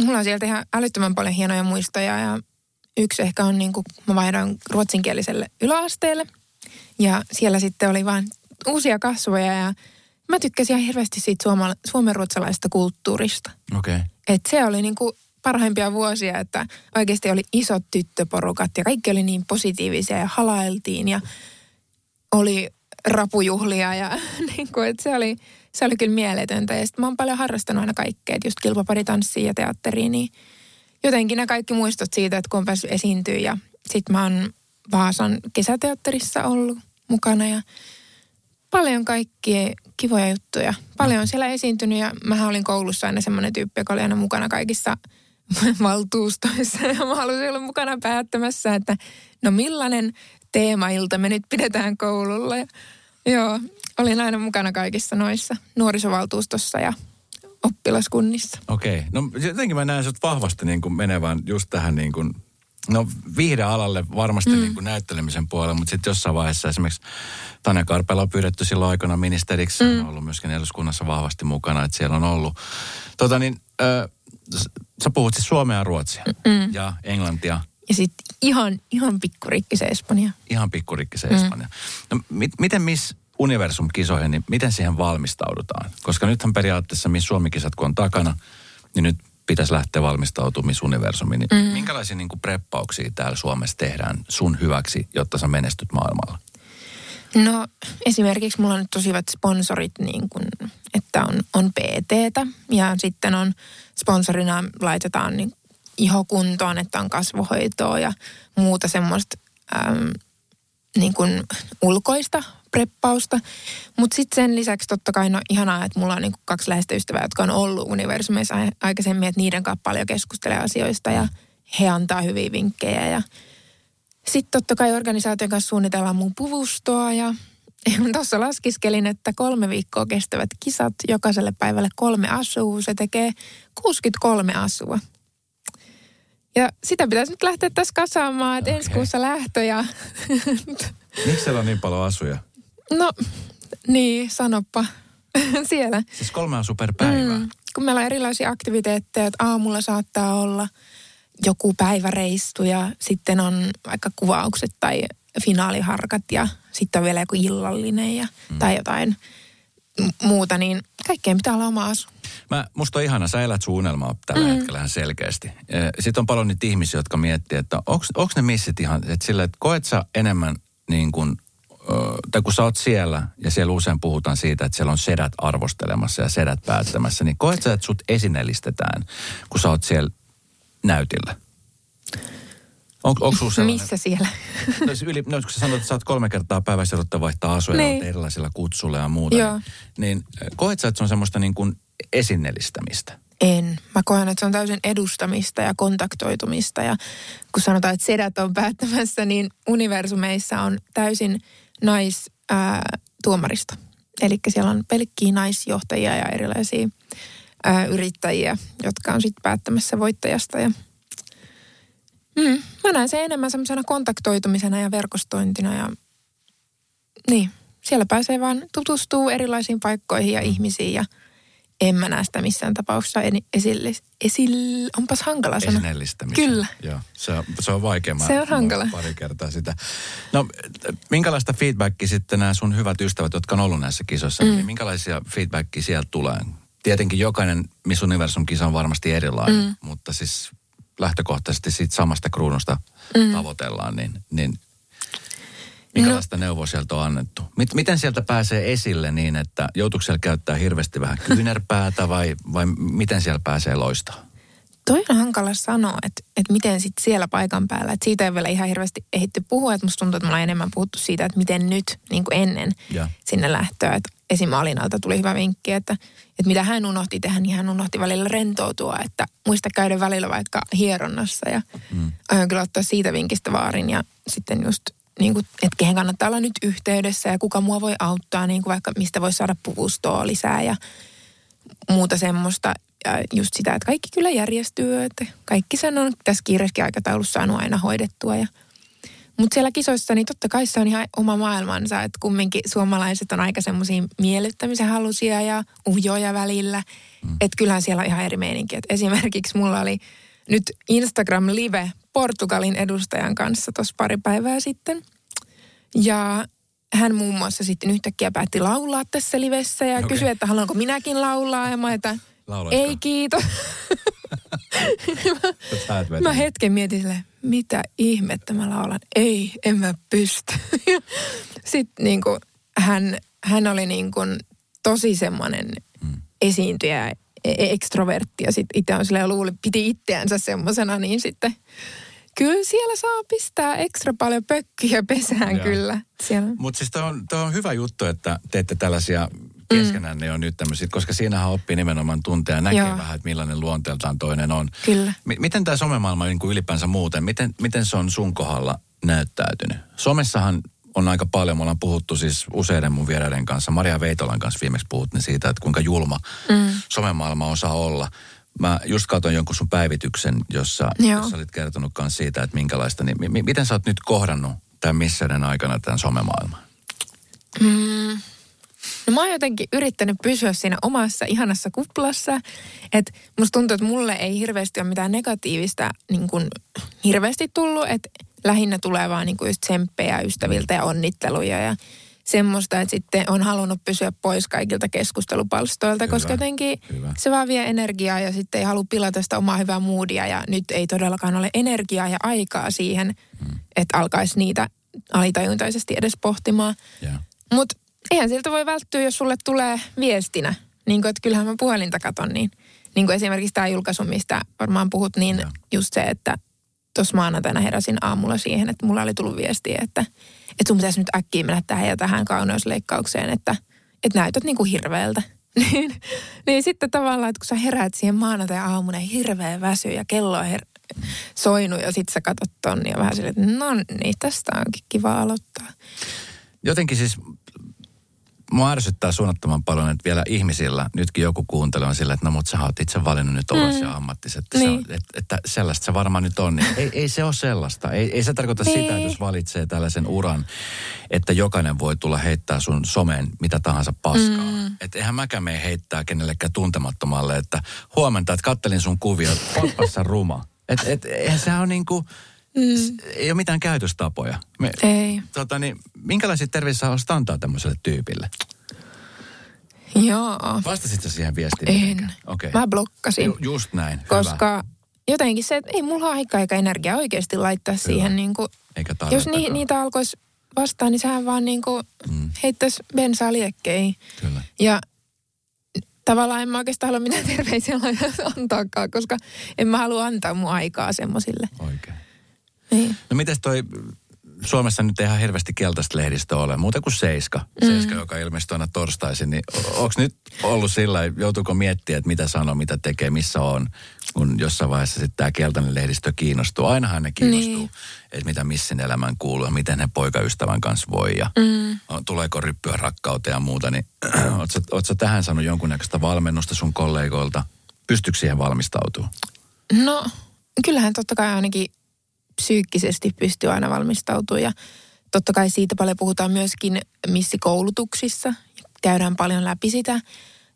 mulla on sieltä ihan älyttömän paljon hienoja muistoja ja yksi ehkä on niin kuin, mä vaihdoin ruotsinkieliselle yläasteelle ja siellä sitten oli vain uusia kasvoja ja mä tykkäsin ihan hirveästi siitä suoma, suomenruotsalaisesta kulttuurista. okei. Okay. Et se oli niinku parhaimpia vuosia, että oikeasti oli isot tyttöporukat ja kaikki oli niin positiivisia ja halailtiin ja oli rapujuhlia ja niinku, et se, oli, se oli kyllä mieletöntä. Ja sitten mä oon paljon harrastanut aina kaikkea, että just kilpaparitanssia ja teatteriin, niin jotenkin ne kaikki muistot siitä, että kun on päässyt esiintyä ja sitten mä oon Vaasan kesäteatterissa ollut mukana ja paljon kaikkia kivoja juttuja. Paljon on siellä esiintynyt ja mä olin koulussa aina semmoinen tyyppi, joka oli aina mukana kaikissa valtuustoissa. Ja mä halusin olla mukana päättämässä, että no millainen teemailta me nyt pidetään koululla. Ja, joo, olin aina mukana kaikissa noissa nuorisovaltuustossa ja oppilaskunnissa. Okei. Okay. No jotenkin mä näen sut vahvasti niin kuin menevän just tähän niin kuin, no viihdealalle varmasti mm. niin kuin näyttelemisen puolelle, mutta sitten jossain vaiheessa esimerkiksi Tanja Karpela on pyydetty silloin aikana ministeriksi, mm. on ollut myöskin eduskunnassa vahvasti mukana, että siellä on ollut. Tota niin, s- sä puhut siis suomea ja ruotsia mm. ja englantia, Ja sitten ihan, ihan pikkurikki se Espanja. ihan pikkurikki se Espanja. No, mit, miten Miss Universum-kisoihin, niin miten siihen valmistaudutaan? Koska nythän periaatteessa Miss Suomi-kisat kun on takana, niin nyt pitäisi lähteä valmistautumaan Universumiin. Niin mm. Minkälaisia niin kuin preppauksia täällä Suomessa tehdään sun hyväksi, jotta sä menestyt maailmalla? No esimerkiksi mulla on nyt tosi hyvät sponsorit, niin kun, että on, on PTtä ja sitten on sponsorina laitetaan niin ihokuntoon, että on kasvohoitoa ja muuta semmoista äm, niin kuin ulkoista preppausta. Mutta sitten sen lisäksi totta kai no ihanaa, että mulla on niin kaksi läheistä ystävää, jotka on ollut universumissa aikaisemmin, että niiden kanssa paljon keskustelee asioista ja he antaa hyviä vinkkejä ja sitten totta kai organisaation kanssa suunnitellaan mun puvustoa ja tuossa laskiskelin, että kolme viikkoa kestävät kisat, jokaiselle päivälle kolme asua. Se tekee 63 asua. Ja sitä pitäisi nyt lähteä tässä kasaamaan, että okay. ensi kuussa lähtö ja Miksi siellä on niin paljon asuja? No niin, sanoppa siellä. Siis kolme asuu per päivä. Mm. kun meillä on erilaisia aktiviteetteja, että aamulla saattaa olla joku päiväreissu ja sitten on vaikka kuvaukset tai finaaliharkat ja sitten on vielä joku illallinen ja, mm. tai jotain muuta, niin kaikkeen pitää olla oma asu. Mä, musta on ihana, sä elät sun unelmaa tällä mm. hetkellä selkeästi. Sitten on paljon niitä ihmisiä, jotka miettii, että onko ne missit ihan, että sillä, että koet sä enemmän niin kuin, tai kun sä oot siellä, ja siellä usein puhutaan siitä, että siellä on sedät arvostelemassa ja sedät päättämässä, niin koet sä, että sut esineellistetään, kun sä oot siellä näytillä? On, onko sellainen? Missä siellä? No, siis yli, no, kun sä sanoit, että sä oot kolme kertaa päivässä jouduttaa vaihtaa asuja Niin. erilaisilla kutsuilla ja muuta. Joo. Niin, niin koet sä, että se on semmoista niin kuin esineellistämistä? En. Mä koen, että se on täysin edustamista ja kontaktoitumista. Ja kun sanotaan, että sedät on päättämässä, niin universumeissa on täysin naistuomaristo. Eli siellä on pelkkiä naisjohtajia ja erilaisia ää, yrittäjiä, jotka on sitten päättämässä voittajasta. Ja, mm, mä näen sen enemmän semmoisena kontaktoitumisena ja verkostointina. Ja, niin, siellä pääsee vaan tutustuu erilaisiin paikkoihin ja ihmisiin ja en mä näe sitä missään tapauksessa esille, esille, onpas hankala sana. Kyllä. Joo, se on, se on vaikea. Mä, Se on hankala. Pari kertaa sitä. No, minkälaista feedbackia sitten nämä sun hyvät ystävät, jotka on ollut näissä kisoissa, mm. niin minkälaisia feedbackia sieltä tulee? Tietenkin jokainen Miss Universum-kisa on varmasti erilainen, mm. mutta siis lähtökohtaisesti siitä samasta kruunusta mm. tavoitellaan, niin, niin minkälaista no. neuvoa sieltä on annettu? Mit, miten sieltä pääsee esille niin, että joutuuko siellä käyttää hirveästi vähän kyynärpäätä vai, vai miten siellä pääsee loistamaan? Toi on hankala sanoa, että, että miten sitten siellä paikan päällä. Että siitä ei vielä ihan hirveästi ehitty puhua. Että musta tuntuu, että me ollaan enemmän puhuttu siitä, että miten nyt niin kuin ennen Ja. sinne lähtöä. Että esim. Alinalta tuli hyvä vinkki, että, että mitä hän unohti tehdä, niin hän unohti välillä rentoutua. Että muista käydä välillä vaikka hieronnassa ja mm. aion kyllä ottaa siitä vinkistä vaarin. Ja sitten just niin kuin, että kehen kannattaa olla nyt yhteydessä ja kuka mua voi auttaa, niin kuin vaikka mistä voi saada puvustoa lisää ja muuta semmoista. Ja just sitä, että kaikki kyllä järjestyy, että kaikki sen on tässä kiireessäkin aikataulussa saanut aina hoidettua. Ja, mutta siellä kisoissa, niin totta kai se on ihan oma maailmansa, että kumminkin suomalaiset on aika semmoisia miellyttämisen halusia ja ujoja välillä. Mm. Että kyllähän siellä on ihan eri meininki. Et esimerkiksi mulla oli nyt Instagram Live Portugalin edustajan kanssa tuossa pari päivää sitten. Ja hän muun muassa sitten yhtäkkiä päätti laulaa tässä livessä ja okay. kysyi, että haluanko minäkin laulaa. Ja mä, että Laulaisitko? ei kiitos. Mä vetänyt. hetken mietin sille, mitä ihmettä mä laulan. Ei, en mä pysty. Sitten niin kuin, hän, hän oli niin kuin tosi semmoinen mm. esiintyjä, ekstrovertti ja sitten itse on silleen luuli, piti itseänsä semmoisena, niin sitten kyllä siellä saa pistää ekstra paljon pökkiä pesään Joo. kyllä. Siellä. Mutta siis toi on, on hyvä juttu, että teette tällaisia keskenään ne on nyt tämmöisiä, koska siinähän oppii nimenomaan tuntea ja näkee Joo. vähän, että millainen luonteeltaan toinen on. Kyllä. M- miten tämä somemaailma niin kuin ylipäänsä muuten, miten, miten se on sun kohdalla näyttäytynyt? Somessahan on aika paljon, me ollaan puhuttu siis useiden mun vieraiden kanssa, Maria Veitolan kanssa viimeksi puhuttiin siitä, että kuinka julma mm. somemaailma osaa olla. Mä just katsoin jonkun sun päivityksen, jossa, Joo. jossa olit kertonut myös siitä, että minkälaista, niin mi- mi- miten sä oot nyt kohdannut tämän missäiden aikana tämän somemaailman? Mm. No mä oon jotenkin yrittänyt pysyä siinä omassa ihanassa kuplassa. Että musta tuntuu, että mulle ei hirveästi ole mitään negatiivista niin kuin, hirveästi tullut. Että lähinnä tulee vaan niin kuin just tsemppejä ystäviltä ja onnitteluja ja semmoista, että sitten on halunnut pysyä pois kaikilta keskustelupalstoilta, Hyvä, koska jotenkin hyvä. se vaan vie energiaa ja sitten ei halua pilata sitä omaa hyvää moodia ja nyt ei todellakaan ole energiaa ja aikaa siihen, Mm. että alkaisi niitä alitajuntaisesti edes pohtimaan. Yeah. Mutta eihän siltä voi välttyä, jos sulle tulee viestinä. Niin kuin, että kyllähän mä puhelinta katon, niin, niin kuin esimerkiksi tämä julkaisu, mistä varmaan puhut, niin Joo. just se, että tuossa maanantaina heräsin aamulla siihen, että mulla oli tullut viestiä, että, että sun pitäisi nyt äkkiä mennä tähän ja tähän kauneusleikkaukseen, että, että näytät niin kuin hirveältä. niin, niin sitten tavallaan, että kun sä heräät siihen maanantai-aamuna hirveä väsy ja kello on her- soinut ja sitten sä katsot tonne ja vähän silleen, että no niin, tästä onkin kiva aloittaa. Jotenkin siis mua ärsyttää suunnattoman paljon, että vielä ihmisillä, nytkin joku kuuntelee on sillä, että no mutta sä oot itse valinnut nyt ulos mm. ammattis, että, niin. Niin. se, että, että sellaista se varmaan nyt on. Niin ei, ei se ole sellaista. Ei, ei se tarkoita Niin. sitä, että jos valitsee tällaisen uran, että jokainen voi tulla heittää sun someen mitä tahansa paskaa. Mm. Että eihän mäkään mene heittää kenellekään tuntemattomalle, että huomenta, että kattelin sun kuvia, ootpas ruma. Että et, eihän sehän on niinku, mm. ei ole mitään käytöstapoja. Me, Ei. tota, niin, minkälaisia terveisiä haluaisit antaa tämmöiselle tyypille? Joo. Vastasitko siihen viestiin? En. Okei. Mä blokkasin, Ju, just näin. koska jotenkin se, että ei mulla ole aikaa eikä energiaa oikeasti laittaa Hyvä. siihen niin kuin, Eikä jos ni, niitä alkoisi vastaan, niin sehän vaan niin kuin mm. heittäisi bensaa liekkeihin. Kyllä. Ja tavallaan en mä oikeastaan halua mitään terveisiä antaakaan, koska en mä halua antaa mun aikaa semmoisille. Oikein. Niin. No mites toi, Suomessa nyt ei ihan hirveästi keltaista lehdistöä ole, muuta kuin Seiska. Seiska, joka ilmestyy aina torstaisin, niin onko nyt ollut sillä, joutuuko miettiä, että mitä sanoo, mitä tekee, missä on, kun jossain vaiheessa sitten tämä keltainen lehdistö kiinnostuu. Ainahan ne kiinnostuu, Niin. että mitä missin elämään kuuluu ja miten ne poikaystävän kanssa voi ja Mm. tuleeko ryppyä rakkauteen ja muuta. Niin ootko tähän saanut jonkunnäköistä valmennusta sun kollegoilta? Pystyykö siihen valmistautumaan? No, kyllähän totta kai ainakin psyykkisesti pystyy aina valmistautumaan ja totta kai siitä paljon puhutaan myöskin missikoulutuksissa. Käydään paljon läpi sitä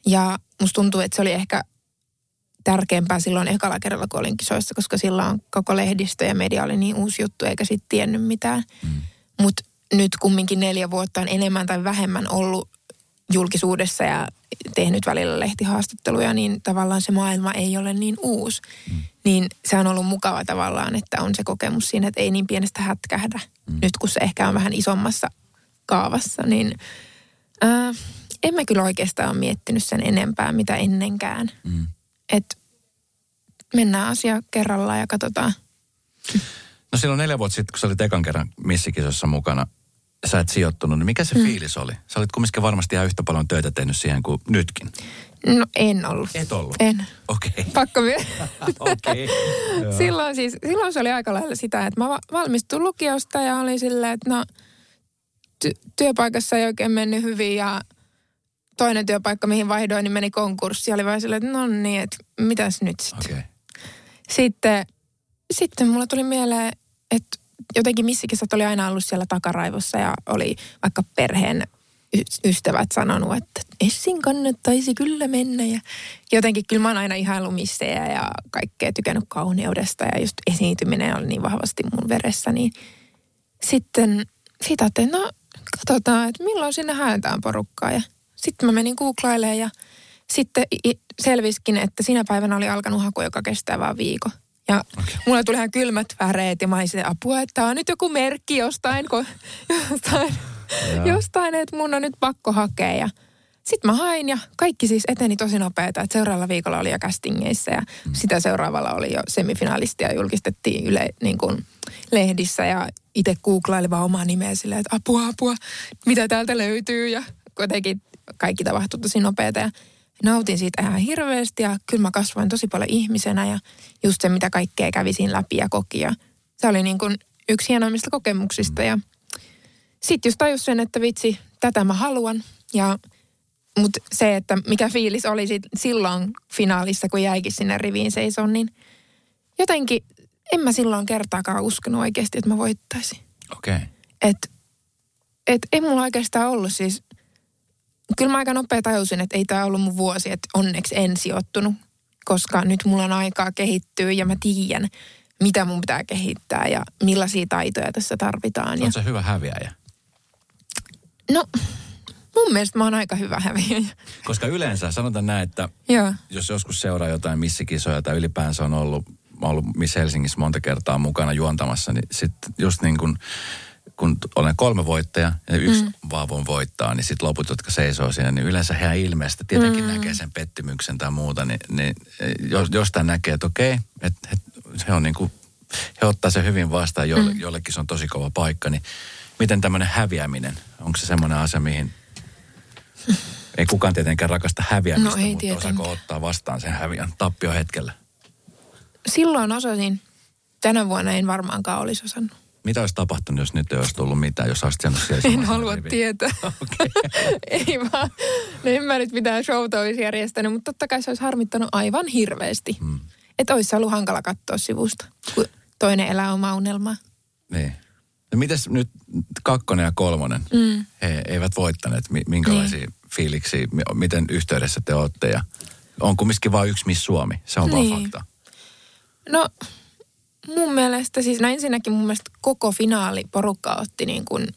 ja musta tuntuu, että se oli ehkä tärkeämpää silloin ekalla kerralla, kun olin kisoissa, koska silloin koko lehdistö ja media oli niin uusi juttu, eikä sitten tiennyt mitään. Mm. Mutta nyt kumminkin neljä vuotta on enemmän tai vähemmän ollut julkisuudessa ja tehnyt välillä lehtihaastatteluja, niin tavallaan se maailma ei ole niin uusi. Mm. Niin se on ollut mukava tavallaan, että on se kokemus siinä, että ei niin pienestä hätkähdä. Mm. Nyt kun se ehkä on vähän isommassa kaavassa, niin ää, en mä kyllä oikeastaan ole miettinyt sen enempää mitä ennenkään. Mm. Että mennään asia kerrallaan ja katsotaan. No silloin neljä vuotta sitten, kun sä olit ekan kerran missikisossa mukana, sä et sijoittunut, niin mikä se mm. fiilis oli? Sä olit kumminkin varmasti ihan yhtä paljon töitä tehnyt siihen kuin nytkin. No en ollut. Et ollut? En. Okei. Okay. Pakko vielä. Okei. Joo. silloin, siis, silloin se oli aika lailla sitä, että mä va- valmistuin lukiosta ja olin silleen, että no ty- työpaikassa ei oikein mennyt hyvin ja toinen työpaikka, mihin vaihdoin, niin meni konkurssi. Oli vaan silleen, että no niin, että mitäs nyt sitten. Okei. Okay. Sitten, sitten mulla tuli mieleen, että jotenkin missikisat oli aina ollut siellä takaraivossa ja oli vaikka perheen ystävät sanonut, että Essin kannattaisi kyllä mennä. Ja jotenkin kyllä mä oon aina ihaillut missejä ja kaikkea tykännyt kauneudesta ja just esiintyminen oli niin vahvasti mun veressä. Niin sitten siitä ajattelin, no katsotaan, että milloin sinne haetaan porukkaa. Ja sitten mä menin googlailemaan ja sitten selviskin, että sinä päivänä oli alkanut haku, joka kestää vain viikon. Ja okay. mulla tuli ihan kylmät väreet ja mä olin apua, että tää on nyt joku merkki jostain, kun, jostain, jostain, että mun on nyt pakko hakea. Ja sitten mä hain ja kaikki siis eteni tosi nopeeta, että seuraavalla viikolla oli jo castingeissa ja mm. sitä seuraavalla oli jo semifinaalisti ja julkistettiin yle, niin kuin lehdissä ja itse googlailin vaan omaa nimeä silleen, että apua, apua, mitä täältä löytyy ja kuitenkin kaikki tapahtui tosi nopeeta ja nautin siitä ihan hirveästi ja kyllä mä kasvoin tosi paljon ihmisenä ja just se, mitä kaikkea kävi siinä läpi ja koki ja se oli niin kuin yksi hienoimmista kokemuksista ja sitten just tajus sen, että vitsi, tätä mä haluan ja mutta se, että mikä fiilis oli sit silloin finaalissa, kun jäikin sinne riviin seison, niin jotenkin en mä silloin kertaakaan uskonut oikeasti, että mä voittaisin. Okei. Okay. Et, et ei mulla oikeastaan ollut siis, kyllä mä aika nopea tajusin, että ei tämä ollut mun vuosi, että onneksi en sijoittunut, koska nyt mulla on aikaa kehittyä ja mä tiedän, mitä mun pitää kehittää ja millaisia taitoja tässä tarvitaan. Ja, Oletko sä hyvä häviäjä? no, mun mielestä mä oon aika hyvä häviäjä. Koska yleensä sanotaan näin, että Joo. jos joskus seuraa jotain missikisoja tai ylipäänsä on ollut, mä ollut Miss Helsingissä monta kertaa mukana juontamassa, niin sitten just niin kuin, kun olen kolme voittajaa ja yksi mm. vaan voin voittaa, niin sitten loput, jotka seisoo siinä, niin yleensä heidän ilmeestä tietenkin mm. näkee sen pettymyksen tai muuta, niin, niin jos, jostain näkee, että okei, että et, se on niin kuin, he ottaa sen hyvin vastaan, jolle, mm. jollekin se on tosi kova paikka, niin miten tämmöinen häviäminen, onko se semmoinen asia, mihin ei kukaan tietenkään rakasta häviämistä, No ei mutta tietenkään. osaako ottaa vastaan sen häviän tappiohetkellä? Silloin osasin. Tänä vuonna en varmaankaan olisi osannut. Mitä olisi tapahtunut, jos nyt ei olisi tullut mitään, jos olisit siellä En halua riviin? tietää. ei vaan. No en mä nyt mitään showta olisi järjestänyt, mutta totta kai se olisi harmittanut aivan hirveästi. Mm. Että olisi ollut hankala katsoa sivusta, kun toinen elää omaa unelmaa. Niin. No mites nyt kakkonen ja kolmonen? Mm. He eivät voittaneet. Mi- Minkälaisia niin. fiiliksiä, mi- miten yhteydessä te olette? Ja on kumminkin vain yksi Miss Suomi. Se on niin. vaan fakta. No mun mielestä siis, no ensinnäkin mun mielestä koko finaali porukka otti niin kuin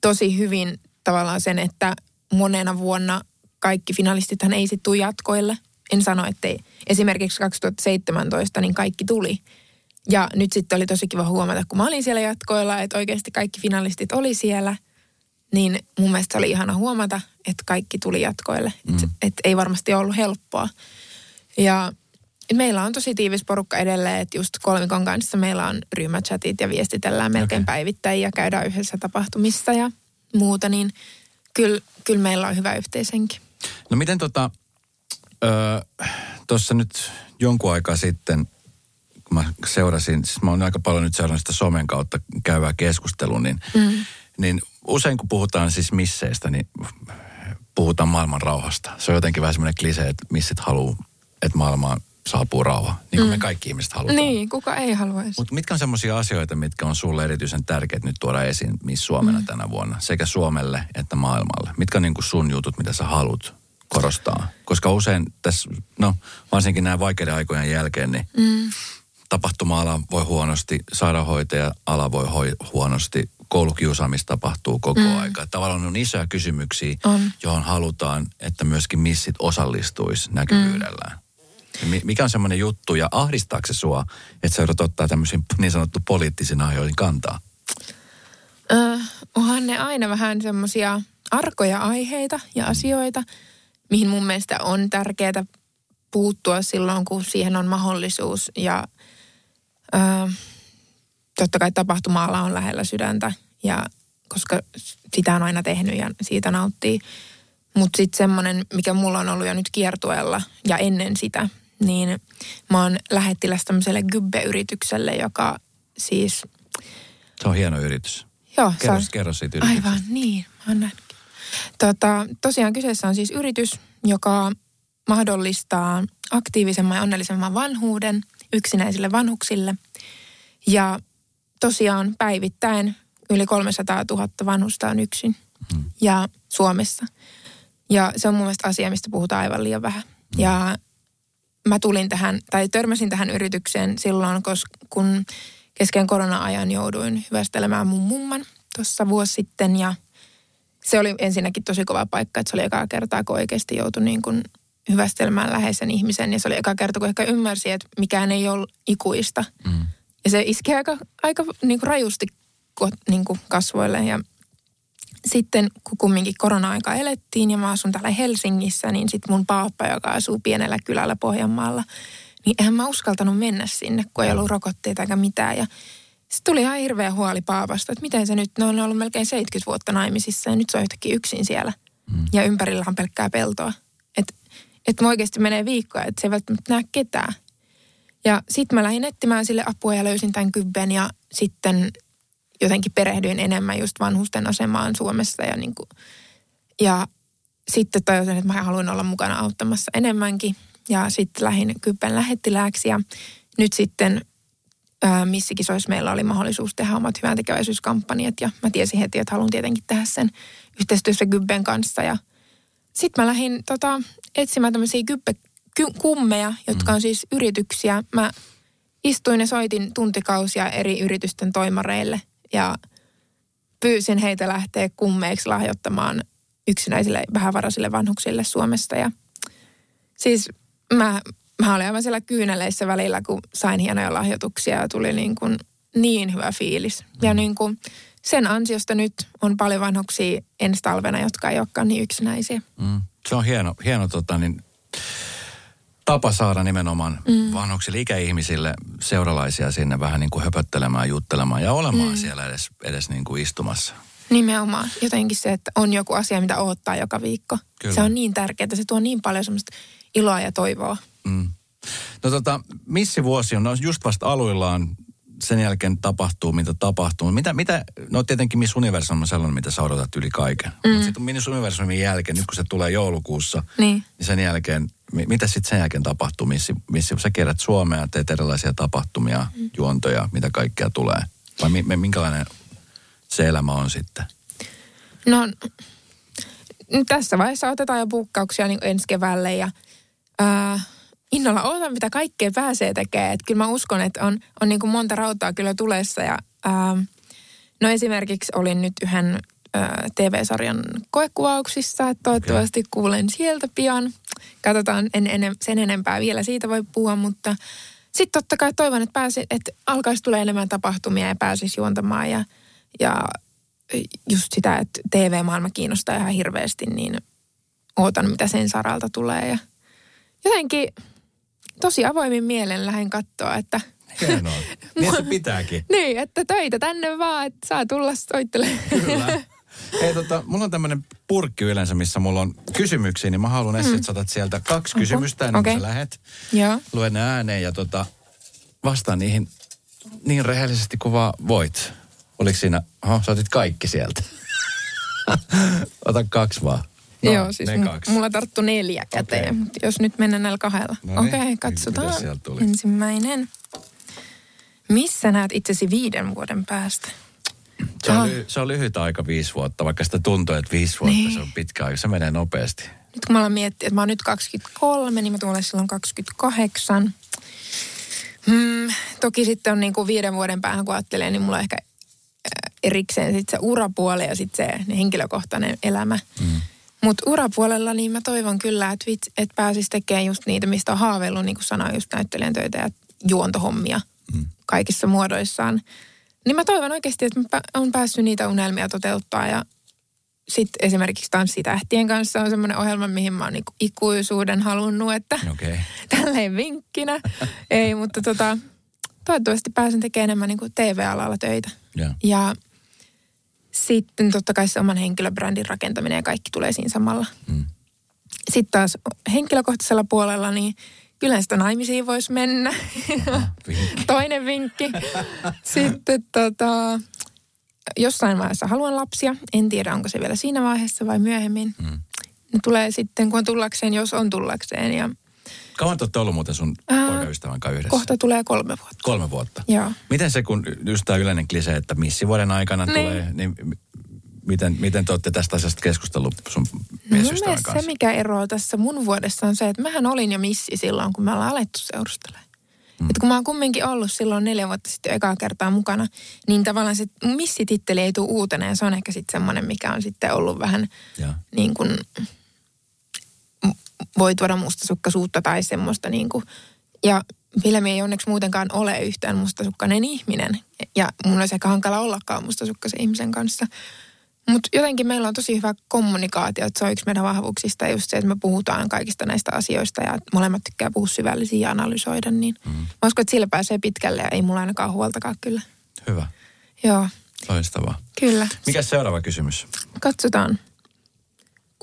tosi hyvin tavallaan sen, että monena vuonna kaikki finalistithan ei sitten tule jatkoille. En sano, että ei. Esimerkiksi 2017 niin kaikki tuli. Ja nyt sitten oli tosi kiva huomata, kun mä olin siellä jatkoilla, että oikeasti kaikki finalistit oli siellä. Niin mun mielestä oli ihana huomata, että kaikki tuli jatkoille. Mm. Että et ei varmasti ollut helppoa. Ja meillä on tosi tiivis porukka edelleen, että just kolmikon kanssa meillä on ryhmächatit ja viestitellään melkein okay. päivittäin ja käydään yhdessä tapahtumissa ja muuta, niin kyllä, kyllä meillä on hyvä yhteisenkin. No miten tota, tuossa nyt jonkun aikaa sitten, kun mä seurasin, siis mä oon aika paljon nyt seurannut sitä somen kautta käyvää keskustelua, niin, mm. niin usein kun puhutaan siis misseistä, niin puhutaan maailman rauhasta. Se on jotenkin vähän semmoinen klise, että missit haluaa, että maailmaan saapuu rauha, niin kuin mm. me kaikki ihmiset halutaan. Niin, kuka ei haluaisi. Mutta mitkä on semmoisia asioita, mitkä on sulle erityisen tärkeät nyt tuoda esiin Miss Suomena mm. tänä vuonna, sekä Suomelle että maailmalle? Mitkä on niin kuin sun jutut, mitä sä haluat korostaa? Koska usein tässä, no varsinkin nämä vaikeiden aikojen jälkeen, niin mm. tapahtuma-ala voi huonosti, sairaanhoitaja-ala voi hoi, huonosti, koulukiusaamista tapahtuu koko mm. aika. Tavallaan on isoja kysymyksiä, on. johon halutaan, että myöskin missit osallistuisi näkyvyydellään. Mm. Mikä on semmoinen juttu ja ahdistaako se sua, että sä joudut ottaa tämmöisiin niin sanottu poliittisiin asioihin kantaa? Öh, onhan ne aina vähän semmoisia arkoja aiheita ja asioita, mihin mun mielestä on tärkeää puuttua silloin, kun siihen on mahdollisuus. Ja öö, totta kai tapahtuma on lähellä sydäntä, ja koska sitä on aina tehnyt ja siitä nauttii. Mutta sitten semmoinen, mikä mulla on ollut jo nyt kiertueella ja ennen sitä, niin mä oon lähettiläs tämmöiselle Gybbe-yritykselle, joka siis... Se on hieno yritys. Joo. Kerro, se on, kerro siitä yrityksestä. Aivan, niin. Mä oon Tota, tosiaan kyseessä on siis yritys, joka mahdollistaa aktiivisemman ja onnellisemman vanhuuden yksinäisille vanhuksille. Ja tosiaan päivittäin yli 300 000 vanhusta on yksin mm. ja Suomessa. Ja se on mun mielestä asia, mistä puhutaan aivan liian vähän. Mm. Ja mä tulin tähän, tai törmäsin tähän yritykseen silloin, koska kun kesken korona-ajan jouduin hyvästelemään mun mumman tuossa vuosi sitten. Ja se oli ensinnäkin tosi kova paikka, että se oli ekaa kertaa, kun oikeasti joutui niin kuin hyvästelemään läheisen ihmisen. Ja se oli eka kerta, kun ehkä ymmärsi, että mikään ei ole ikuista. Mm. Ja se iski aika, aika niin kuin rajusti niin kuin kasvoille. Ja sitten kun kumminkin korona-aika elettiin ja mä asun täällä Helsingissä, niin sitten mun paappa, joka asuu pienellä kylällä Pohjanmaalla, niin eihän mä uskaltanut mennä sinne, kun ei ollut rokotteita eikä mitään. Ja sitten tuli ihan hirveä huoli paapasta, että miten se nyt, ne on ollut melkein 70 vuotta naimisissa ja nyt se on yhtäkkiä yksin siellä. Mm. Ja ympärillä on pelkkää peltoa. Että et oikeasti menee viikkoja, että se ei välttämättä näe ketään. Ja sitten mä lähdin etsimään sille apua ja löysin tämän kybben ja sitten jotenkin perehdyin enemmän just vanhusten asemaan Suomessa ja, niin kuin, ja sitten tajusin, että mä haluan olla mukana auttamassa enemmänkin. Ja sitten lähdin Kyppen lähettilääksi ja nyt sitten ää, missikisoissa meillä oli mahdollisuus tehdä omat hyvän tekeväisyyskampanjat ja mä tiesin heti, että haluan tietenkin tehdä sen yhteistyössä Gybben kanssa ja sitten mä lähdin tota, etsimään tämmöisiä Gybbe kummeja, jotka on mm. siis yrityksiä. Mä istuin ja soitin tuntikausia eri yritysten toimareille ja pyysin heitä lähteä kummeiksi lahjoittamaan yksinäisille vähävaraisille vanhuksille Suomesta. Ja siis mä, mä olin aivan siellä kyyneleissä välillä, kun sain hienoja lahjoituksia ja tuli niin, kuin niin hyvä fiilis. Ja mm. niin kuin sen ansiosta nyt on paljon vanhuksia ensi talvena, jotka ei olekaan niin yksinäisiä. Mm. Se on hieno, hieno tota, niin tapa saada nimenomaan mm. vanhuksille, ikäihmisille, seuralaisia sinne vähän niin kuin höpöttelemään, juttelemaan ja olemaan mm. siellä edes, edes niin kuin istumassa. Nimenomaan. Jotenkin se, että on joku asia, mitä odottaa joka viikko. Kyllä. Se on niin tärkeää, se tuo niin paljon semmoista iloa ja toivoa. Mm. No tota, missivuosi on no just vasta aluillaan sen jälkeen tapahtuu, mitä tapahtuu. Mitä, mitä, no tietenkin Miss Universum on sellainen, mitä sä odotat yli kaiken. Mm. Mutta sitten Miss Universumin jälkeen, nyt kun se tulee joulukuussa, niin, niin sen jälkeen, mitä sitten sen jälkeen tapahtuu? Missi, missi sä kerät Suomea, teet erilaisia tapahtumia, mm. juontoja, mitä kaikkea tulee? Vai mi, minkälainen se elämä on sitten? No, tässä vaiheessa otetaan jo puukkauksia niin ensi keväälle ja... Äh, innolla ootan, mitä kaikkea pääsee tekemään. Että kyllä mä uskon, että on, on niin kuin monta rautaa kyllä tulessa. Ja, ää, ähm, no esimerkiksi olin nyt yhden ää, äh, TV-sarjan koekuvauksissa. Että toivottavasti okay. kuulen sieltä pian. Katsotaan, en, en sen enempää vielä siitä voi puhua, mutta sitten totta kai toivon, että, pääsi, että alkaisi tulla enemmän tapahtumia ja pääsisi juontamaan. Ja, ja just sitä, että TV-maailma kiinnostaa ihan hirveästi, niin ootan, mitä sen saralta tulee. Ja jotenkin tosi avoimin mielen lähden katsoa, että Hienoa. Niin se pitääkin. niin, että töitä tänne vaan, että saa tulla soittelemaan. Kyllä. Hei, tota, mulla on tämmöinen purkki yleensä, missä mulla on kysymyksiä, niin mä haluan Essi, että saatat sieltä kaksi kysymystä ennen kuin Okei. sä lähet. Joo. Luen ne ääneen ja tota, vastaan niihin niin rehellisesti kuin vaan voit. Oliko siinä, oho, sä otit kaikki sieltä. Ota kaksi vaan. No, Joo, siis ne kaksi. mulla tarttu neljä käteen, Okei. mutta jos nyt mennään näillä kahdella. No niin, Okei, okay, mitäs katsotaan. tuli? Ensimmäinen. Missä näet itsesi viiden vuoden päästä? Se on, ly- se on lyhyt aika viisi vuotta, vaikka sitä tuntuu, että viisi vuotta Niin. se on pitkä aika. Se menee nopeasti. Nyt kun mä aloin miettiä, että mä oon nyt 23, niin mä tulen silloin 28. Hmm, toki sitten on niin kuin viiden vuoden päähän, kun ajattelee, niin mulla on ehkä äh, erikseen sit se urapuoli ja sitten se henkilökohtainen elämä. Mm. Mutta urapuolella niin mä toivon kyllä, että, vits, että pääsis tekemään just niitä, mistä on haaveillut, niin kuin sanoin, just näyttelijän töitä ja juontohommia mm. kaikissa muodoissaan. Niin mä toivon oikeasti, että mä on päässyt niitä unelmia toteuttaa ja sitten esimerkiksi Tanssitähtien kanssa on semmoinen ohjelma, mihin mä oon niinku ikuisuuden halunnut, että. Okay. tälleen vinkkinä. Ei, mutta tota, toivottavasti pääsen tekemään enemmän niinku TV-alalla töitä. Joo. Ja sitten totta kai se oman henkilöbrändin rakentaminen ja kaikki tulee siinä samalla. Mm. Sitten taas henkilökohtaisella puolella, niin kyllä sitä naimisiin voisi mennä. vinkki. Toinen vinkki. Sitten tota, jossain vaiheessa haluan lapsia. En tiedä, onko se vielä siinä vaiheessa vai myöhemmin. Mm. Ne tulee sitten, kun on tullakseen, jos on tullakseen. Ja Kauan te olette ollut muuten sun Ää, poikaystävän kanssa yhdessä? kohta tulee kolme vuotta. Kolme vuotta. Joo. Miten se, kun just tämä yleinen klise, että missivuoden aikana Niin. tulee, niin miten, miten te olette tästä asiasta keskustellut sun No miesystävän mielestä kanssa? se, mikä eroaa tässä mun vuodessa on se, että mähän olin jo missi silloin, kun me ollaan alettu seurustelemaan. Mm. Et kun mä oon kumminkin ollut silloin neljä vuotta sitten ekaa kertaa mukana, niin tavallaan se missititteli ei tule uutena ja se on ehkä sitten semmoinen, mikä on sitten ollut vähän Joo. niin kuin, voi tuoda mustasukkaisuutta tai semmoista niin kuin, ja Vilmi ei onneksi muutenkaan ole yhtään mustasukkainen ihminen. Ja mun olisi ehkä hankala ollakaan mustasukkaisen ihmisen kanssa. Mutta jotenkin meillä on tosi hyvä kommunikaatio, että se on yksi meidän vahvuuksista just se, että me puhutaan kaikista näistä asioista ja molemmat tykkää puhua syvällisiä ja analysoida, niin mm. mä uskon, että sillä pääsee pitkälle ja ei mulla ainakaan huoltakaan kyllä. Hyvä. Joo, Loistavaa. kyllä. Mikä seuraava kysymys? Katsotaan.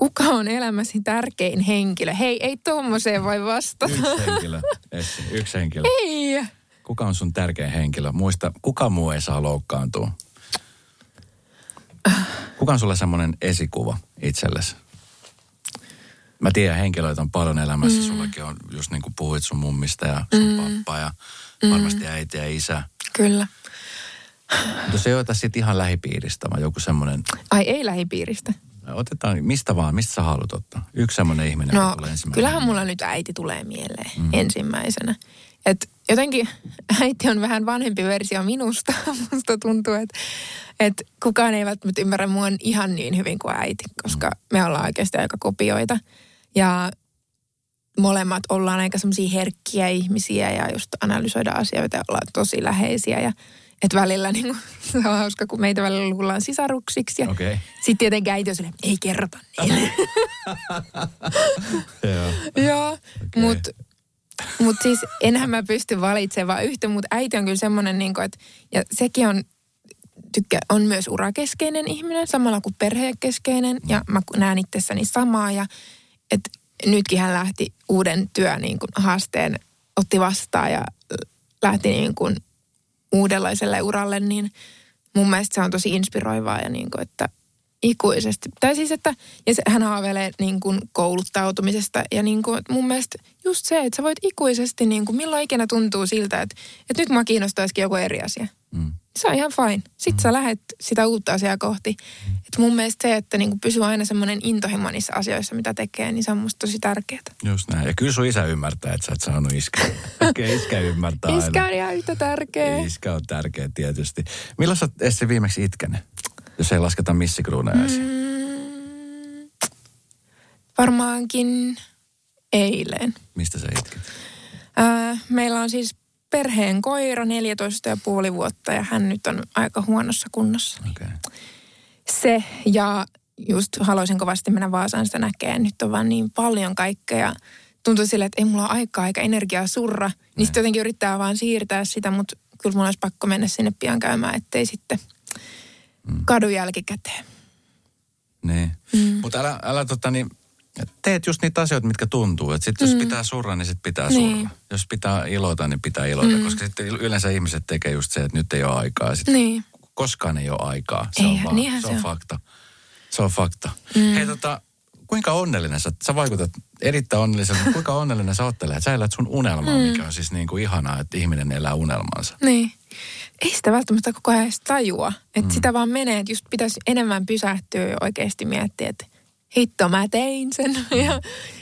Kuka on elämäsi tärkein henkilö? Hei, ei tuommoiseen voi vastata. Yksi henkilö. Essi, yksi henkilö. Ei. Kuka on sun tärkein henkilö? Muista, kuka muu ei saa loukkaantua. Kuka on sulle semmoinen esikuva itsellesi? Mä tiedän, henkilöitä on paljon elämässä. Mm. Sullakin on, just niin kuin puhuit sun mummista ja sun mm. pappa ja varmasti äiti ja isä. Kyllä. Mutta se ei ota sit ihan lähipiiristä, vaan joku semmoinen, Ai ei lähipiiristä. Otetaan mistä vaan, mistä sä haluat ottaa. Yksi semmoinen ihminen, No, tulee ensimmäisenä. kyllähän mulla nyt äiti tulee mieleen mm. ensimmäisenä. Et jotenkin äiti on vähän vanhempi versio minusta. Musta tuntuu, että et kukaan ei välttämättä ymmärrä mua ihan niin hyvin kuin äiti, koska mm. me ollaan oikeasti aika kopioita. Ja molemmat ollaan aika semmoisia herkkiä ihmisiä ja just analysoida asioita ja ollaan tosi läheisiä. Ja että välillä niin kuin, se on hauska, kun meitä välillä luullaan sisaruksiksi. Ja Okei. sitten tietenkin äiti on silleen, ei kerrota niille. Joo. Joo, mutta mut siis enhän mä pysty valitsemaan yhtä, mutta äiti on kyllä semmoinen, niin että ja sekin on, tykkä, on myös urakeskeinen ihminen, samalla kuin perhekeskeinen, ja mä näen itsessäni samaa, ja et nytkin hän lähti uuden työn niin kuin haasteen, otti vastaan ja lähti niin kuin uudenlaiselle uralle, niin mun mielestä se on tosi inspiroivaa ja niin kuin, että ikuisesti. Tai siis, että ja se, hän haaveilee niin kuin kouluttautumisesta ja niin kuin, mun mielestä just se, että sä voit ikuisesti, niin kuin, milloin ikinä tuntuu siltä, että, että nyt mä kiinnostaisikin joku eri asia. Mm. Se on ihan fine. Sitten sä lähet sitä uutta asiaa kohti. Et mun mielestä se, että niinku pysyy aina semmoinen intohimo niissä asioissa, mitä tekee, niin se on musta tosi tärkeää. Just näin. Ja kyllä sun isä ymmärtää, että sä et sanonut iskä. Okei, iskä ymmärtää aina. Iskä on ihan yhtä tärkeä. Iskä on tärkeä tietysti. Milloin sä oot Essi viimeksi itkenyt? Jos ei lasketa missikruuneja esiin. Mm, varmaankin eilen. Mistä sä itkit? Ää, meillä on siis perheen koira 14 ja puoli vuotta ja hän nyt on aika huonossa kunnossa. Okay. Se ja just haluaisin kovasti mennä Vaasaan sitä näkee. Nyt on vaan niin paljon kaikkea tuntuu sille, että ei mulla ole aikaa eikä energiaa surra. Niin sitten jotenkin yrittää vaan siirtää sitä, mutta kyllä mulla olisi pakko mennä sinne pian käymään, ettei sitten mm. kadu jälkikäteen. Niin. Mm. Mutta älä, älä tota niin, teet just niitä asioita, mitkä tuntuu. Että sitten jos mm. pitää surra, niin sitten pitää niin. surra. Jos pitää iloita, niin pitää iloita. Mm. Koska sitten yleensä ihmiset tekee just se, että nyt ei ole aikaa. Sitten niin. Koskaan ei ole aikaa. Se ei, on, vaan, se on, se on fakta. Se on fakta. Mm. Hei tota, kuinka onnellinen sä, sä vaikutat erittäin onnelliselta, kuinka onnellinen sä oottelet, että sä elät sun unelmaa, mm. mikä on siis niin kuin ihanaa, että ihminen elää unelmansa. Niin. Ei sitä välttämättä koko ajan edes tajua. Että mm. sitä vaan menee, että just pitäisi enemmän pysähtyä ja oikeasti miettiä, että hitto mä tein sen. Ja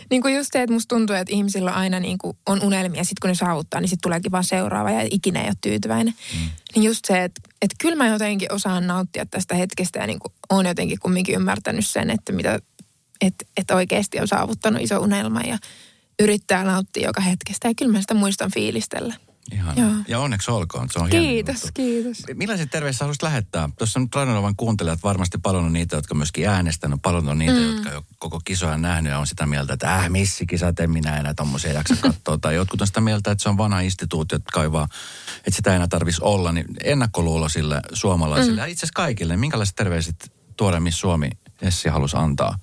niin kuin just se, että musta tuntuu, että ihmisillä aina niin kuin on unelmia, sitten kun ne saavuttaa, niin sitten tuleekin vaan seuraava ja ikinä ei ole tyytyväinen. Mm. Niin just se, että, että kyllä mä jotenkin osaan nauttia tästä hetkestä ja niin kuin on jotenkin kumminkin ymmärtänyt sen, että mitä että, että oikeasti on saavuttanut iso unelma ja yrittää nauttia joka hetkestä. Ja kyllä mä sitä muistan fiilistellä. Ihan. Ja onneksi olkoon, se on Kiitos, kiitos. Millaiset terveiset haluaisit lähettää? Tuossa nyt Radionovan kuuntelijat varmasti paljon on niitä, jotka myöskin äänestänyt, paljon on niitä, mm. jotka jo koko kisoja nähnyt ja on sitä mieltä, että äh, missikisat, en minä enää tommosia jaksa katsoa. tai jotkut on sitä mieltä, että se on vanha instituutio, että kaivaa, että sitä ei enää tarvitsisi olla. Niin ennakkoluulo sille suomalaisille mm. ja itse asiassa kaikille. Minkälaiset terveiset tuore Miss Suomi Essi halusi antaa?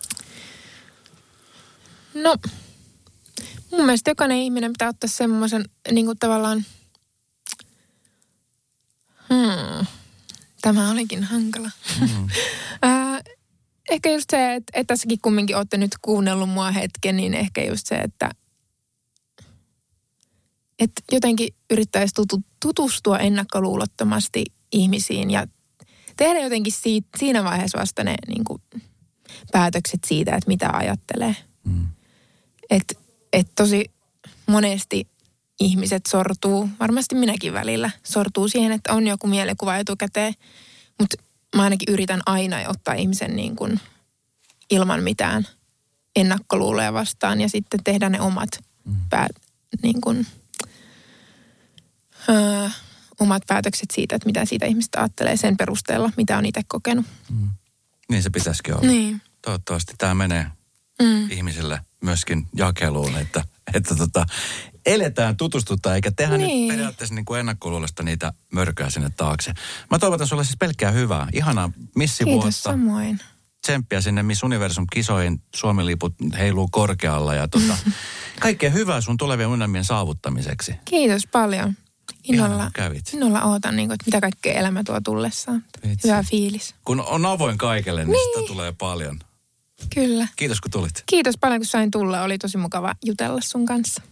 No, mun mielestä jokainen ihminen pitää ottaa semmoisen niin kuin tavallaan, hmm, tämä olikin hankala. Mm. äh, ehkä just se, että, että tässäkin kumminkin olette nyt kuunnellut mua hetken, niin ehkä just se, että, että jotenkin yrittäisi tutu, tutustua ennakkoluulottomasti ihmisiin ja tehdä jotenkin siitä, siinä vaiheessa vasta ne niin kuin, päätökset siitä, että mitä ajattelee. Mm. Että et tosi monesti ihmiset sortuu, varmasti minäkin välillä, sortuu siihen, että on joku mielikuva etukäteen. Mutta mä ainakin yritän aina ottaa ihmisen niin kuin ilman mitään ennakkoluuloja vastaan ja sitten tehdä ne omat mm. päät, niin kuin, ö, omat päätökset siitä, että mitä siitä ihmistä ajattelee sen perusteella, mitä on itse kokenut. Mm. Niin se pitäisikin olla. Niin. Toivottavasti tämä menee mm. ihmisille myöskin jakeluun, että, että tota, eletään, tutustutaan, eikä tehdä niin. nyt periaatteessa niin kuin ennakkoluulosta niitä mörköjä sinne taakse. Mä toivotan sulle siis pelkkää hyvää, ihanaa missivuotta. Kiitos samoin. Tsemppiä sinne Miss Universum-kisoihin, Suomi-liput heiluu korkealla ja tota, kaikkea hyvää sun tulevien unelmien saavuttamiseksi. Kiitos paljon. Innolla, kävit. innolla ootan, niin kuin, että mitä kaikkea elämä tuo tullessaan. Vitsi. Hyvä fiilis. Kun on avoin kaikelle, niin, niin. sitä tulee paljon. Kyllä. Kiitos kun tulit. Kiitos paljon kun sain tulla. Oli tosi mukava jutella sun kanssa.